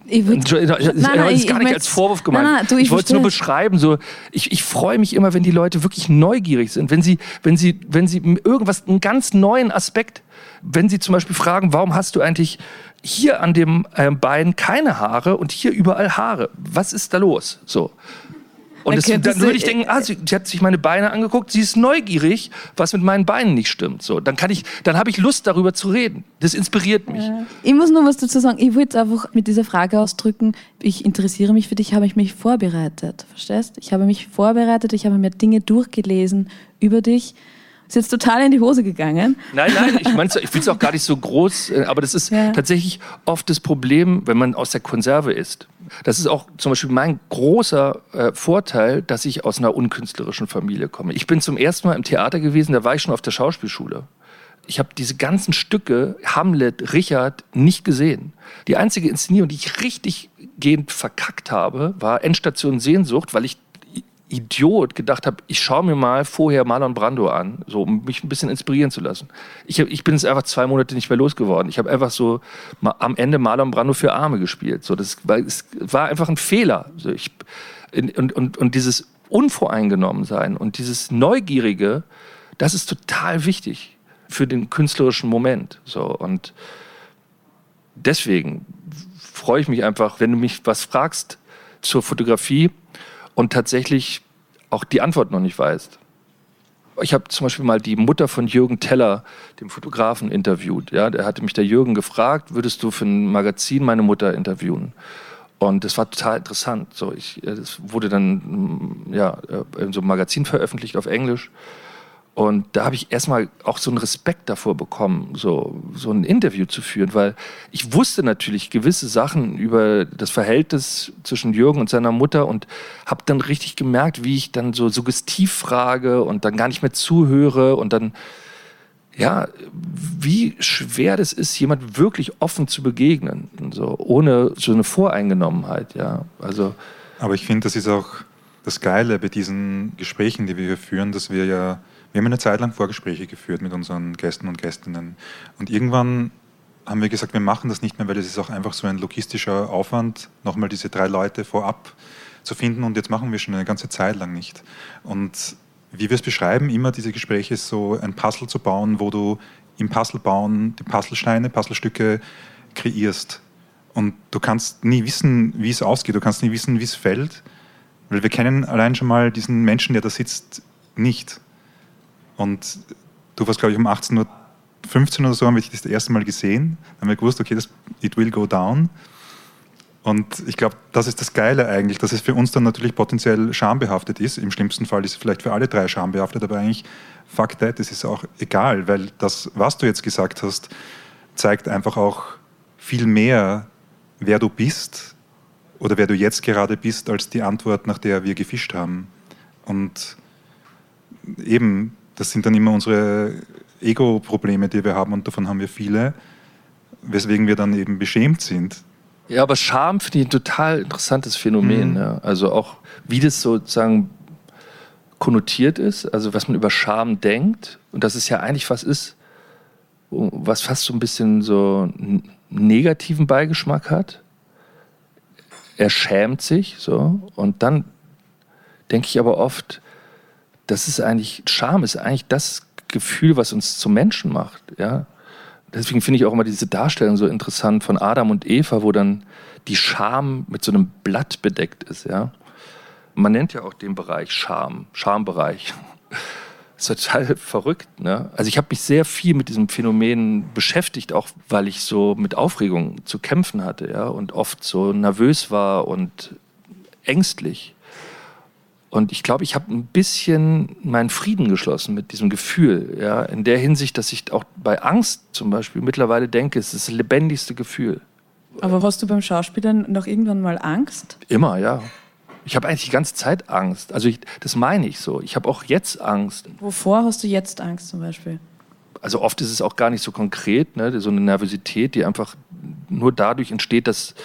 ich würd, nein, nein, das ist gar nicht als Vorwurf gemeint. Nein, du, ich, ich wollte es nur beschreiben. So, ich, ich freue mich immer, wenn die Leute wirklich neugierig sind, wenn sie, wenn sie, wenn sie irgendwas, einen ganz neuen Aspekt, wenn sie zum Beispiel fragen, warum hast du eigentlich hier an dem äh, Bein keine Haare und hier überall Haare? Was ist da los? So. Und das, dann würde ich denken, ah, sie, sie, hat sich meine Beine angeguckt, sie ist neugierig, was mit meinen Beinen nicht stimmt. So, dann kann ich, dann habe ich Lust, darüber zu reden. Das inspiriert mich. Ja. Ich muss nur was dazu sagen. Ich wollte einfach mit dieser Frage ausdrücken, ich interessiere mich für dich, habe ich mich vorbereitet. Verstehst? Ich habe mich vorbereitet, ich habe mir Dinge durchgelesen über dich ist jetzt total in die Hose gegangen. Nein, nein, ich, mein, ich will es auch gar nicht so groß, äh, aber das ist ja. tatsächlich oft das Problem, wenn man aus der Konserve ist. Das ist auch zum Beispiel mein großer äh, Vorteil, dass ich aus einer unkünstlerischen Familie komme. Ich bin zum ersten Mal im Theater gewesen, da war ich schon auf der Schauspielschule. Ich habe diese ganzen Stücke, Hamlet, Richard, nicht gesehen. Die einzige Inszenierung, die ich richtig gehend verkackt habe, war Endstation Sehnsucht, weil ich Idiot gedacht habe, ich schaue mir mal vorher Marlon Brando an, so um mich ein bisschen inspirieren zu lassen. Ich, hab, ich bin es einfach zwei Monate nicht mehr losgeworden. Ich habe einfach so ma, am Ende Marlon Brando für Arme gespielt. So, das war, es war einfach ein Fehler. So, ich, und, und, und dieses Unvoreingenommensein und dieses Neugierige, Das ist total wichtig für den künstlerischen Moment. So. Und deswegen freue ich mich einfach, wenn du mich was fragst zur Fotografie und tatsächlich auch die Antwort noch nicht weißt. Ich habe zum Beispiel mal die Mutter von Jürgen Teller, dem Fotografen, interviewt. Ja, der hatte mich der Jürgen gefragt, würdest du für ein Magazin meine Mutter interviewen? Und das war total interessant. So, ich, das wurde dann ja, in so einem Magazin veröffentlicht auf Englisch. Und da habe ich erstmal auch so einen Respekt davor bekommen, so, so ein Interview zu führen, weil ich wusste natürlich gewisse Sachen über das Verhältnis zwischen Jürgen und seiner Mutter und habe dann richtig gemerkt, wie ich dann so suggestiv frage und dann gar nicht mehr zuhöre und dann, ja, wie schwer das ist, jemand wirklich offen zu begegnen, so, ohne so eine Voreingenommenheit, ja. Also, Aber ich finde, das ist auch das Geile bei diesen Gesprächen, die wir hier führen, dass wir ja wir haben eine Zeit lang Vorgespräche geführt mit unseren Gästen und Gästinnen. Und irgendwann haben wir gesagt, wir machen das nicht mehr, weil das ist auch einfach so ein logistischer Aufwand, nochmal diese drei Leute vorab zu finden. Und jetzt machen wir schon eine ganze Zeit lang nicht. Und wie wir es beschreiben, immer diese Gespräche so ein Puzzle zu bauen, wo du im Puzzle bauen die Puzzlesteine, Puzzlestücke kreierst. Und du kannst nie wissen, wie es ausgeht, du kannst nie wissen, wie es fällt, weil wir kennen allein schon mal diesen Menschen, der da sitzt, nicht. Und du warst, glaube ich, um 18.15 Uhr oder so, haben wir dich das erste Mal gesehen. Dann haben wir gewusst, okay, das, it will go down. Und ich glaube, das ist das Geile eigentlich, dass es für uns dann natürlich potenziell schambehaftet ist. Im schlimmsten Fall ist es vielleicht für alle drei schambehaftet, aber eigentlich, fuck that, das ist auch egal, weil das, was du jetzt gesagt hast, zeigt einfach auch viel mehr, wer du bist oder wer du jetzt gerade bist, als die Antwort, nach der wir gefischt haben. Und eben, das sind dann immer unsere Ego-Probleme, die wir haben und davon haben wir viele, weswegen wir dann eben beschämt sind. Ja, aber Scham finde ich ein total interessantes Phänomen. Mhm. Ja. Also auch, wie das sozusagen konnotiert ist, also was man über Scham denkt und dass es ja eigentlich was ist, was fast so ein bisschen so einen negativen Beigeschmack hat. Er schämt sich so und dann denke ich aber oft, das ist eigentlich, Scham ist eigentlich das Gefühl, was uns zu Menschen macht. Ja? Deswegen finde ich auch immer diese Darstellung so interessant von Adam und Eva, wo dann die Scham mit so einem Blatt bedeckt ist. Ja? Man nennt ja auch den Bereich Scham, Schambereich. Das ist total verrückt. Ne? Also ich habe mich sehr viel mit diesem Phänomen beschäftigt, auch weil ich so mit Aufregung zu kämpfen hatte ja? und oft so nervös war und ängstlich. Und ich glaube, ich habe ein bisschen meinen Frieden geschlossen mit diesem Gefühl. Ja, in der Hinsicht, dass ich auch bei Angst zum Beispiel mittlerweile denke, es ist das lebendigste Gefühl. Aber hast du beim Schauspielern noch irgendwann mal Angst? Immer, ja. Ich habe eigentlich die ganze Zeit Angst. Also ich, das meine ich so. Ich habe auch jetzt Angst. Wovor hast du jetzt Angst zum Beispiel? Also oft ist es auch gar nicht so konkret, ne? so eine Nervosität, die einfach nur dadurch entsteht, dass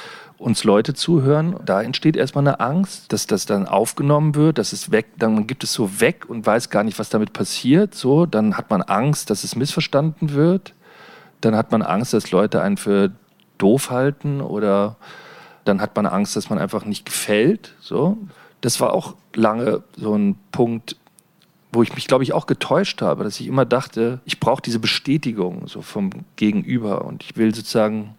uns Leute zuhören, da entsteht erstmal eine Angst, dass das dann aufgenommen wird, dass es weg, dann gibt es so weg und weiß gar nicht, was damit passiert. So, dann hat man Angst, dass es missverstanden wird. Dann hat man Angst, dass Leute einen für doof halten oder dann hat man Angst, dass man einfach nicht gefällt. So, das war auch lange so ein Punkt, wo ich mich, glaube ich, auch getäuscht habe, dass ich immer dachte, ich brauche diese Bestätigung so vom Gegenüber und ich will sozusagen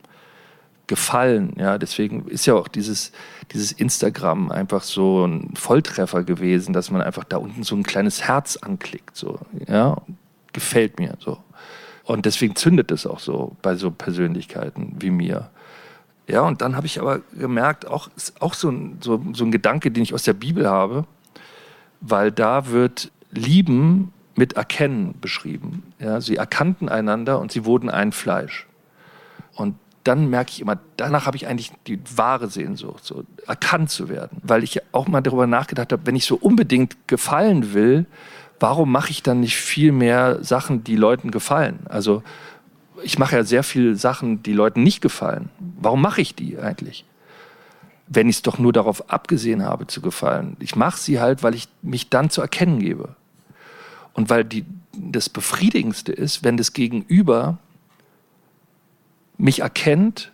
gefallen. Ja, deswegen ist ja auch dieses, dieses Instagram einfach so ein Volltreffer gewesen, dass man einfach da unten so ein kleines Herz anklickt. So, ja, gefällt mir so. Und deswegen zündet es auch so bei so Persönlichkeiten wie mir. Ja, und dann habe ich aber gemerkt, auch, auch so, ein, so, so ein Gedanke, den ich aus der Bibel habe, weil da wird Lieben mit Erkennen beschrieben. Ja, sie erkannten einander und sie wurden ein Fleisch. Und dann merke ich immer, danach habe ich eigentlich die wahre Sehnsucht, so erkannt zu werden. Weil ich auch mal darüber nachgedacht habe, wenn ich so unbedingt gefallen will, warum mache ich dann nicht viel mehr Sachen, die Leuten gefallen? Also ich mache ja sehr viele Sachen, die Leuten nicht gefallen. Warum mache ich die eigentlich? Wenn ich es doch nur darauf abgesehen habe zu gefallen. Ich mache sie halt, weil ich mich dann zu erkennen gebe. Und weil die, das Befriedigendste ist, wenn das Gegenüber mich erkennt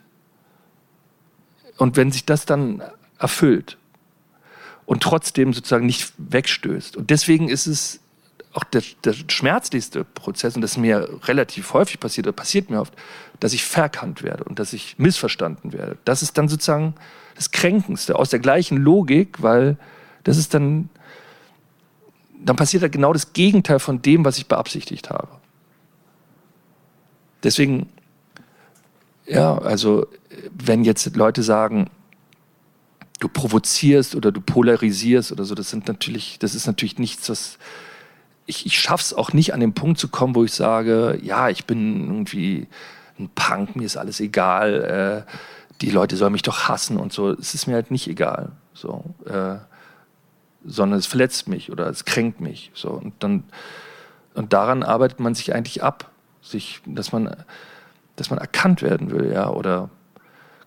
und wenn sich das dann erfüllt und trotzdem sozusagen nicht wegstößt. Und deswegen ist es auch der, der schmerzlichste Prozess, und das ist mir relativ häufig passiert, oder passiert mir oft, dass ich verkannt werde und dass ich missverstanden werde. Das ist dann sozusagen das Kränkendste aus der gleichen Logik, weil das ist dann, dann passiert da genau das Gegenteil von dem, was ich beabsichtigt habe. Deswegen, ja, also wenn jetzt Leute sagen, du provozierst oder du polarisierst oder so, das sind natürlich, das ist natürlich nichts, was ich, ich schaff's auch nicht an den Punkt zu kommen, wo ich sage, ja, ich bin irgendwie ein Punk, mir ist alles egal, äh, die Leute sollen mich doch hassen und so. Es ist mir halt nicht egal, so, äh, sondern es verletzt mich oder es kränkt mich, so und dann und daran arbeitet man sich eigentlich ab, sich, dass man, dass man erkannt werden will, ja, oder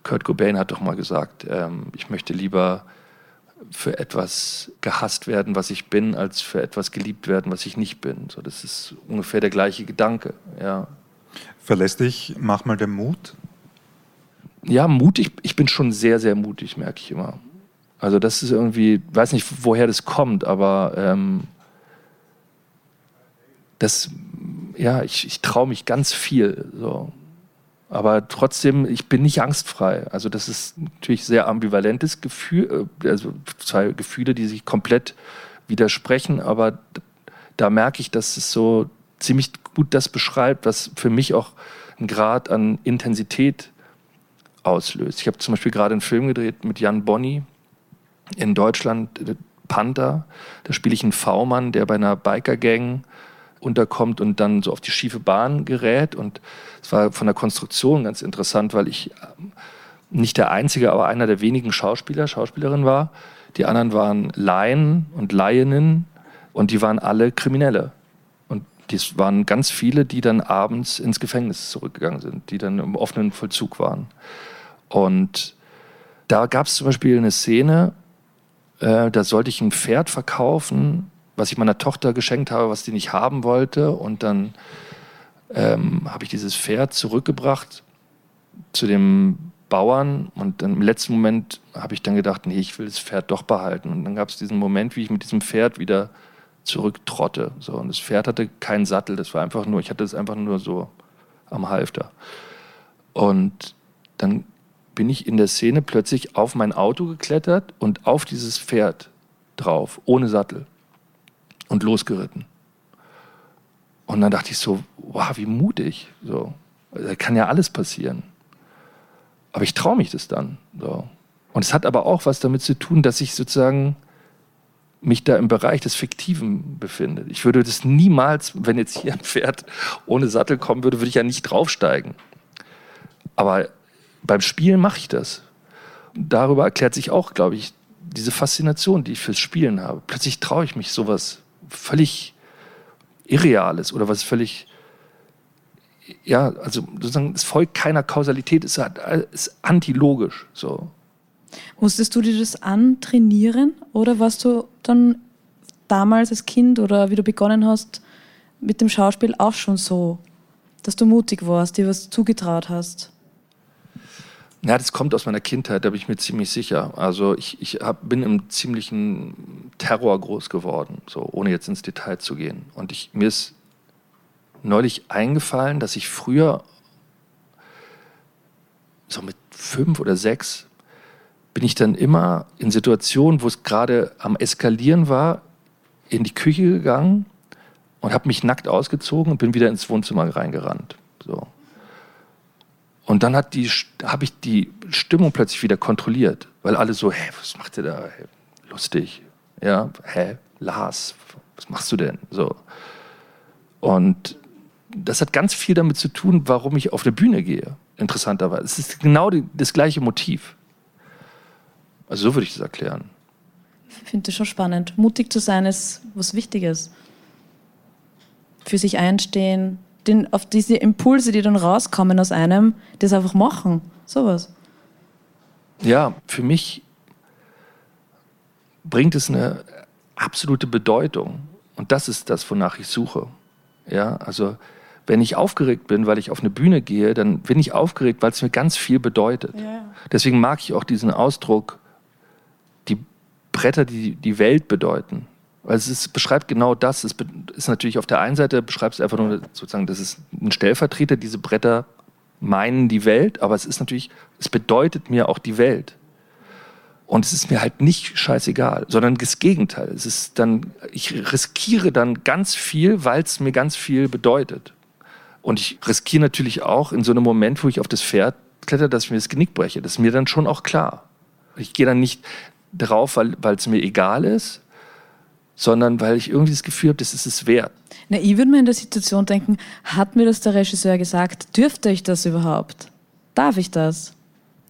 Kurt Cobain hat doch mal gesagt, ähm, ich möchte lieber für etwas gehasst werden, was ich bin, als für etwas geliebt werden, was ich nicht bin. So, das ist ungefähr der gleiche Gedanke. Ja. Verlässt dich manchmal der Mut? Ja, mutig. Ich bin schon sehr, sehr mutig, merke ich immer. Also das ist irgendwie, weiß nicht, woher das kommt, aber ähm, das, ja, ich, ich traue mich ganz viel. So. Aber trotzdem, ich bin nicht angstfrei. Also das ist natürlich sehr ambivalentes Gefühl, äh, also zwei Gefühle, die sich komplett widersprechen. Aber da merke ich, dass es so ziemlich gut das beschreibt, was für mich auch einen Grad an Intensität auslöst. Ich habe zum Beispiel gerade einen Film gedreht mit Jan Bonny in Deutschland, äh, Panther. Da spiele ich einen V-Mann, der bei einer Biker-Gang unterkommt und dann so auf die schiefe Bahn gerät. Und es war von der Konstruktion ganz interessant, weil ich ähm, nicht der einzige, aber einer der wenigen Schauspieler, Schauspielerin war. Die anderen waren Laien und Laieninnen und die waren alle Kriminelle. Und das waren ganz viele, die dann abends ins Gefängnis zurückgegangen sind, die dann im offenen Vollzug waren. Und da gab es zum Beispiel eine Szene, äh, da sollte ich ein Pferd verkaufen was ich meiner Tochter geschenkt habe, was die nicht haben wollte. Und dann ähm, habe ich dieses Pferd zurückgebracht zu dem Bauern und im letzten Moment habe ich dann gedacht, nee, ich will das Pferd doch behalten. Und dann gab es diesen Moment, wie ich mit diesem Pferd wieder zurücktrotte. So, und das Pferd hatte keinen Sattel, das war einfach nur, ich hatte es einfach nur so am Halfter. Und dann bin ich in der Szene plötzlich auf mein Auto geklettert und auf dieses Pferd drauf, ohne Sattel und losgeritten. Und dann dachte ich so, wow, wie mutig. So, da kann ja alles passieren. Aber ich traue mich das dann. So. Und es hat aber auch was damit zu tun, dass ich sozusagen mich da im Bereich des Fiktiven befinde. Ich würde das niemals, wenn jetzt hier ein Pferd ohne Sattel kommen würde, würde ich ja nicht draufsteigen. Aber beim Spielen mache ich das. Und darüber erklärt sich auch, glaube ich, diese Faszination, die ich fürs Spielen habe. Plötzlich traue ich mich sowas völlig Irreales oder was völlig, ja, also sozusagen, es folgt keiner Kausalität, es ist antilogisch. So. Musstest du dir das antrainieren oder warst du dann damals als Kind oder wie du begonnen hast mit dem Schauspiel auch schon so, dass du mutig warst, dir was zugetraut hast? Ja, das kommt aus meiner Kindheit, da bin ich mir ziemlich sicher. Also ich, ich hab, bin im ziemlichen Terror groß geworden, so ohne jetzt ins Detail zu gehen. Und ich, mir ist neulich eingefallen, dass ich früher, so mit fünf oder sechs, bin ich dann immer in Situationen, wo es gerade am Eskalieren war, in die Küche gegangen und habe mich nackt ausgezogen und bin wieder ins Wohnzimmer reingerannt. So. Und dann habe ich die Stimmung plötzlich wieder kontrolliert, weil alle so, hä, was macht ihr da? Lustig. Ja, hä, Lars, was machst du denn? So. Und das hat ganz viel damit zu tun, warum ich auf eine Bühne gehe, interessanterweise. Es ist genau die, das gleiche Motiv. Also so würde ich das erklären. Ich finde das schon spannend. Mutig zu sein ist was Wichtiges. Für sich einstehen, den, auf diese Impulse, die dann rauskommen aus einem, das einfach machen. Sowas. Ja, für mich bringt es eine absolute Bedeutung. Und das ist das, wonach ich suche. Ja, also wenn ich aufgeregt bin, weil ich auf eine Bühne gehe, dann bin ich aufgeregt, weil es mir ganz viel bedeutet. Ja. Deswegen mag ich auch diesen Ausdruck, die Bretter, die die Welt bedeuten. Weil es ist, beschreibt genau das. Es ist natürlich auf der einen Seite beschreibt es einfach nur sozusagen, das ist ein Stellvertreter, diese Bretter meinen die Welt, aber es ist natürlich, es bedeutet mir auch die Welt. Und es ist mir halt nicht scheißegal, sondern das Gegenteil. Es ist dann, ich riskiere dann ganz viel, weil es mir ganz viel bedeutet. Und ich riskiere natürlich auch in so einem Moment, wo ich auf das Pferd kletter, dass ich mir das Genick breche. Das ist mir dann schon auch klar. Ich gehe dann nicht drauf, weil es mir egal ist, sondern weil ich irgendwie das Gefühl habe, das ist es wert. Na, ich würde mir in der Situation denken, hat mir das der Regisseur gesagt, dürfte ich das überhaupt? Darf ich das?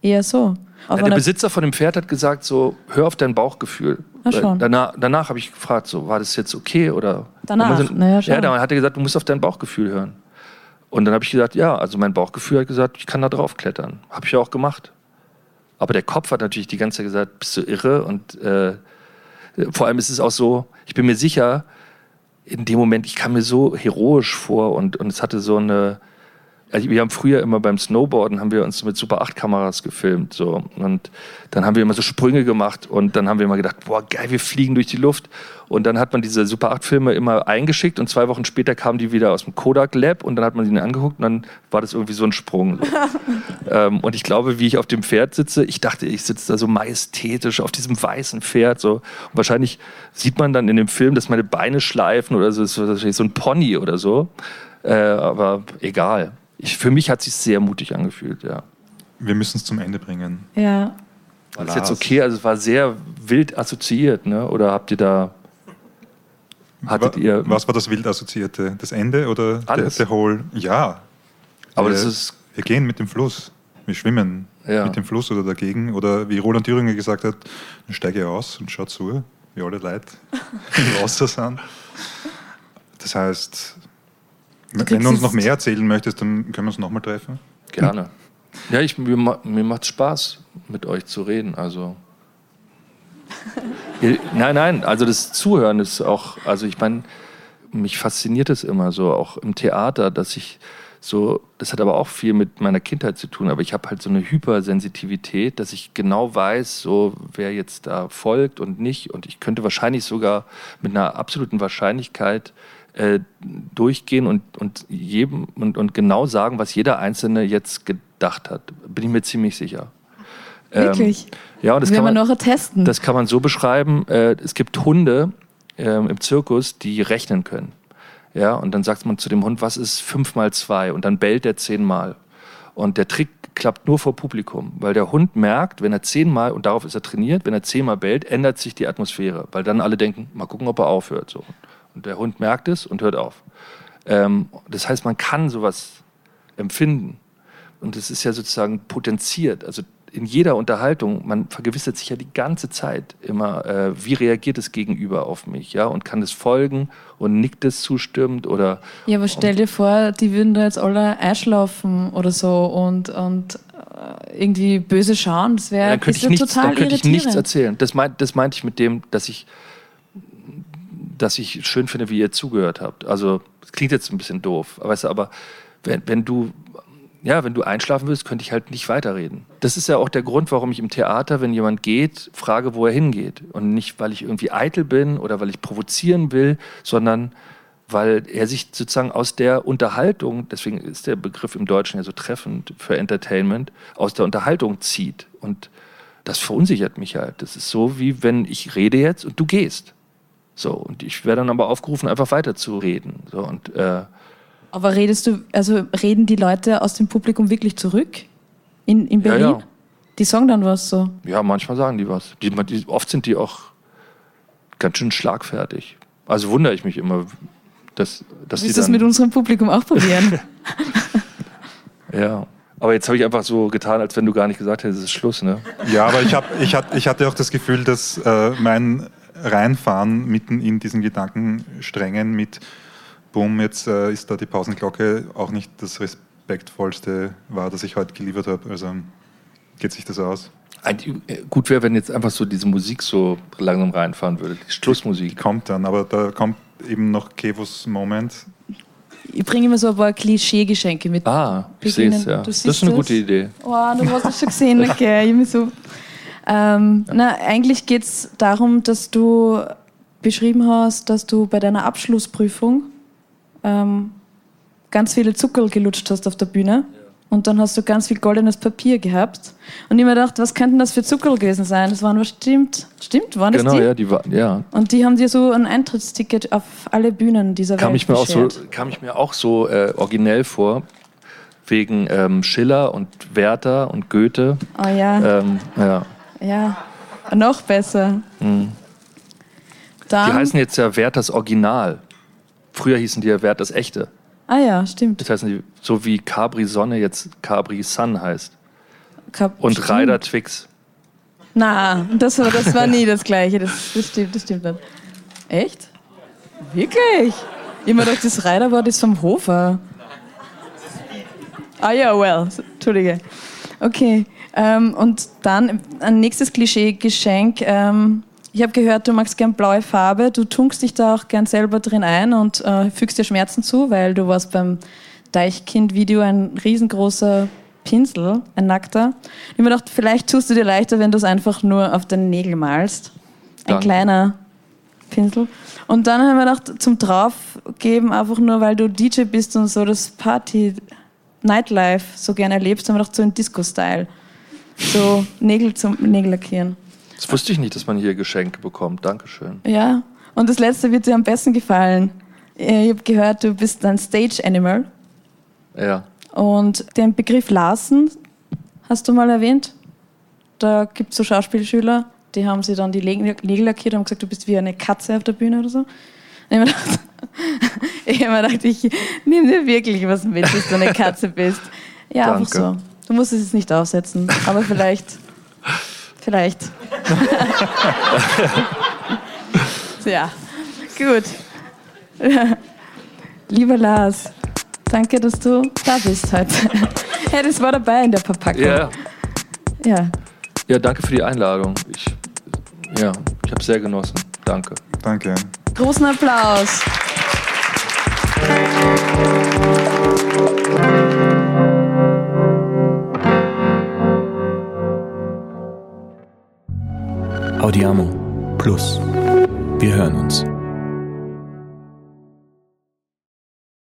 Eher so. Ja, der Besitzer von dem Pferd hat gesagt, so, hör auf dein Bauchgefühl. Ach schon. Danach, danach habe ich gefragt, so, war das jetzt okay oder? Danach, so, naja, schon. Ja, dann hat er gesagt, du musst auf dein Bauchgefühl hören. Und dann habe ich gesagt, ja, also mein Bauchgefühl hat gesagt, ich kann da drauf klettern. Habe ich ja auch gemacht. Aber der Kopf hat natürlich die ganze Zeit gesagt, bist du irre? Und äh, vor allem ist es auch so, ich bin mir sicher, in dem Moment, ich kam mir so heroisch vor und, und es hatte so eine, also wir haben früher immer beim Snowboarden haben wir uns mit Super 8 Kameras gefilmt so und dann haben wir immer so Sprünge gemacht und dann haben wir immer gedacht, boah geil, wir fliegen durch die Luft und dann hat man diese Super 8 Filme immer eingeschickt und zwei Wochen später kamen die wieder aus dem Kodak Lab und dann hat man sie angeguckt und dann war das irgendwie so ein Sprung. So. ähm, und ich glaube, wie ich auf dem Pferd sitze, ich dachte, ich sitze da so majestätisch auf diesem weißen Pferd so und wahrscheinlich sieht man dann in dem Film, dass meine Beine schleifen oder so, das ist so ein Pony oder so. Äh, aber egal ich, für mich hat es sich sehr mutig angefühlt, ja. Wir müssen es zum Ende bringen. Ja. War das jetzt okay? Also es war sehr wild assoziiert, ne? Oder habt ihr da hattet ihr was war das wild assoziierte? Das Ende oder Alles. der, der Whole? Ja. Aber wir, das ist wir gehen mit dem Fluss. Wir schwimmen ja. mit dem Fluss oder dagegen. Oder wie Roland Thüringer gesagt hat, dann steige aus und schaut zu, wie alle Leute im Wasser sind. Das heißt, wenn du uns noch mehr erzählen möchtest, dann können wir uns nochmal treffen. Gerne. Ja, ich, mir, mir macht Spaß, mit euch zu reden. Also. nein, nein, also das Zuhören ist auch, also ich meine, mich fasziniert es immer so, auch im Theater, dass ich so, das hat aber auch viel mit meiner Kindheit zu tun, aber ich habe halt so eine Hypersensitivität, dass ich genau weiß, so wer jetzt da folgt und nicht und ich könnte wahrscheinlich sogar mit einer absoluten Wahrscheinlichkeit äh, durchgehen und, und, jedem, und, und genau sagen, was jeder Einzelne jetzt gedacht hat. Bin ich mir ziemlich sicher. Wirklich? Ähm, ja, das Will kann man, man noch testen. Das kann man so beschreiben. Äh, es gibt Hunde äh, im Zirkus, die rechnen können. Ja, und dann sagt man zu dem Hund, was ist fünf mal zwei? Und dann bellt er zehnmal. Und der Trick klappt nur vor Publikum, weil der Hund merkt, wenn er zehnmal, und darauf ist er trainiert, wenn er zehnmal bellt, ändert sich die Atmosphäre, weil dann alle denken, mal gucken, ob er aufhört. So. Und der Hund merkt es und hört auf. Ähm, das heißt, man kann sowas empfinden. Und es ist ja sozusagen potenziert. Also in jeder Unterhaltung, man vergewissert sich ja die ganze Zeit immer, äh, wie reagiert das Gegenüber auf mich, ja, und kann es folgen und nickt es zustimmend oder. Ja, aber stell dir vor, die würden da jetzt alle einschlafen oder so und, und äh, irgendwie böse schauen, das wäre ja, dann könnte ich, nichts, dann könnte ich nichts erzählen. Das, meint, das meinte ich mit dem, dass ich dass ich schön finde, wie ihr zugehört habt. Also, klingt jetzt ein bisschen doof, weißt du, aber wenn, wenn du ja, wenn du einschlafen willst, könnte ich halt nicht weiterreden. Das ist ja auch der Grund, warum ich im Theater, wenn jemand geht, frage, wo er hingeht. Und nicht, weil ich irgendwie eitel bin oder weil ich provozieren will, sondern weil er sich sozusagen aus der Unterhaltung, deswegen ist der Begriff im Deutschen ja so treffend für Entertainment, aus der Unterhaltung zieht. Und das verunsichert mich halt. Das ist so, wie wenn ich rede jetzt und du gehst. So, und ich werde dann aber aufgerufen, einfach weiterzureden. So, und, äh, aber redest du, also reden die Leute aus dem Publikum wirklich zurück in, in Berlin? Ja, ja. Die sagen dann was so? Ja, manchmal sagen die was. Die, die, oft sind die auch ganz schön schlagfertig. Also wundere ich mich immer, dass, dass Willst die das mit unserem Publikum auch probieren? ja. Aber jetzt habe ich einfach so getan, als wenn du gar nicht gesagt hättest, es ist Schluss, ne? Ja, aber ich, hab, ich, hat, ich hatte auch das Gefühl, dass äh, mein Reinfahren mitten in diesen Gedankensträngen mit Bumm, jetzt äh, ist da die Pausenglocke auch nicht das respektvollste war, das ich heute geliefert habe. Also geht sich das aus? Gut wäre, wenn jetzt einfach so diese Musik so langsam reinfahren würde, die Schlussmusik. Die kommt dann, aber da kommt eben noch Kevos Moment. Ich bringe immer so ein paar Klischee-Geschenke mit. Ah, ich sehe es, ja. Das ist eine gute Idee. Oh, du hast es schon gesehen, okay. Ich so ähm, na, eigentlich geht es darum, dass du beschrieben hast, dass du bei deiner Abschlussprüfung ähm, ganz viele Zuckerl gelutscht hast auf der Bühne. Und dann hast du ganz viel goldenes Papier gehabt. Und ich mir gedacht, was könnten das für Zuckerl gewesen sein? Das waren bestimmt, stimmt, waren das Genau, die? ja, die war, ja. Und die haben dir so ein Eintrittsticket auf alle Bühnen dieser Kam Welt ich mir auch so, kam ich mir auch so äh, originell vor, wegen ähm, Schiller und Werther und Goethe. Oh ja, Ähm, ja. Ja. Noch besser. Mhm. Dann, Die heißen jetzt ja Werthers Original. Früher hießen die ja Werthers Echte. ah ja, stimmt. Das heißen die, so wie Capri Sonne jetzt Capri Sun heißt. Kap- Und. Ryder Twix. Na, das war, das war nie das Gleiche. Das, das, stimmt, das stimmt nicht. Echt? Wirklich? Ich mir gedacht, das Reiterwort ist vom Hofer. Ah ja, well, Entschuldige. Okay, ähm, und dann ein nächstes Klischee-Geschenk. Ähm, ich habe gehört, du magst gern blaue Farbe. Du tunkst dich da auch gern selber drin ein und äh, fügst dir Schmerzen zu, weil du warst beim Deichkind-Video ein riesengroßer Pinsel, ein nackter. Ich habe mir gedacht, vielleicht tust du dir leichter, wenn du es einfach nur auf den Nägel malst. Ein Danke. kleiner Pinsel. Und dann haben wir gedacht, zum Draufgeben, einfach nur weil du DJ bist und so das Party, Nightlife so gerne erlebst, haben wir gedacht, so in Disco-Style. So Nägel zum Nägel lackieren. Das wusste ich nicht, dass man hier Geschenke bekommt. Dankeschön. Ja, und das letzte wird dir am besten gefallen. Ich habe gehört, du bist ein Stage-Animal. Ja. Und den Begriff Larsen hast du mal erwähnt. Da gibt es so Schauspielschüler, die haben sie dann die Nägel lackiert und haben gesagt, du bist wie eine Katze auf der Bühne oder so. Und ich habe mir gedacht, ich, hab mir gedacht, ich nehme dir wirklich was mit, dass du eine Katze bist. Ja, einfach Danke. so. Du musst es jetzt nicht aufsetzen, aber vielleicht. Vielleicht. ja, gut. Lieber Lars, danke, dass du da bist heute. Ja, das war dabei in der Verpackung. Ja, Ja. ja danke für die Einladung. Ich, ja, ich habe sehr genossen. Danke. Danke. Großen Applaus. Audiamo Plus. Wir hören uns.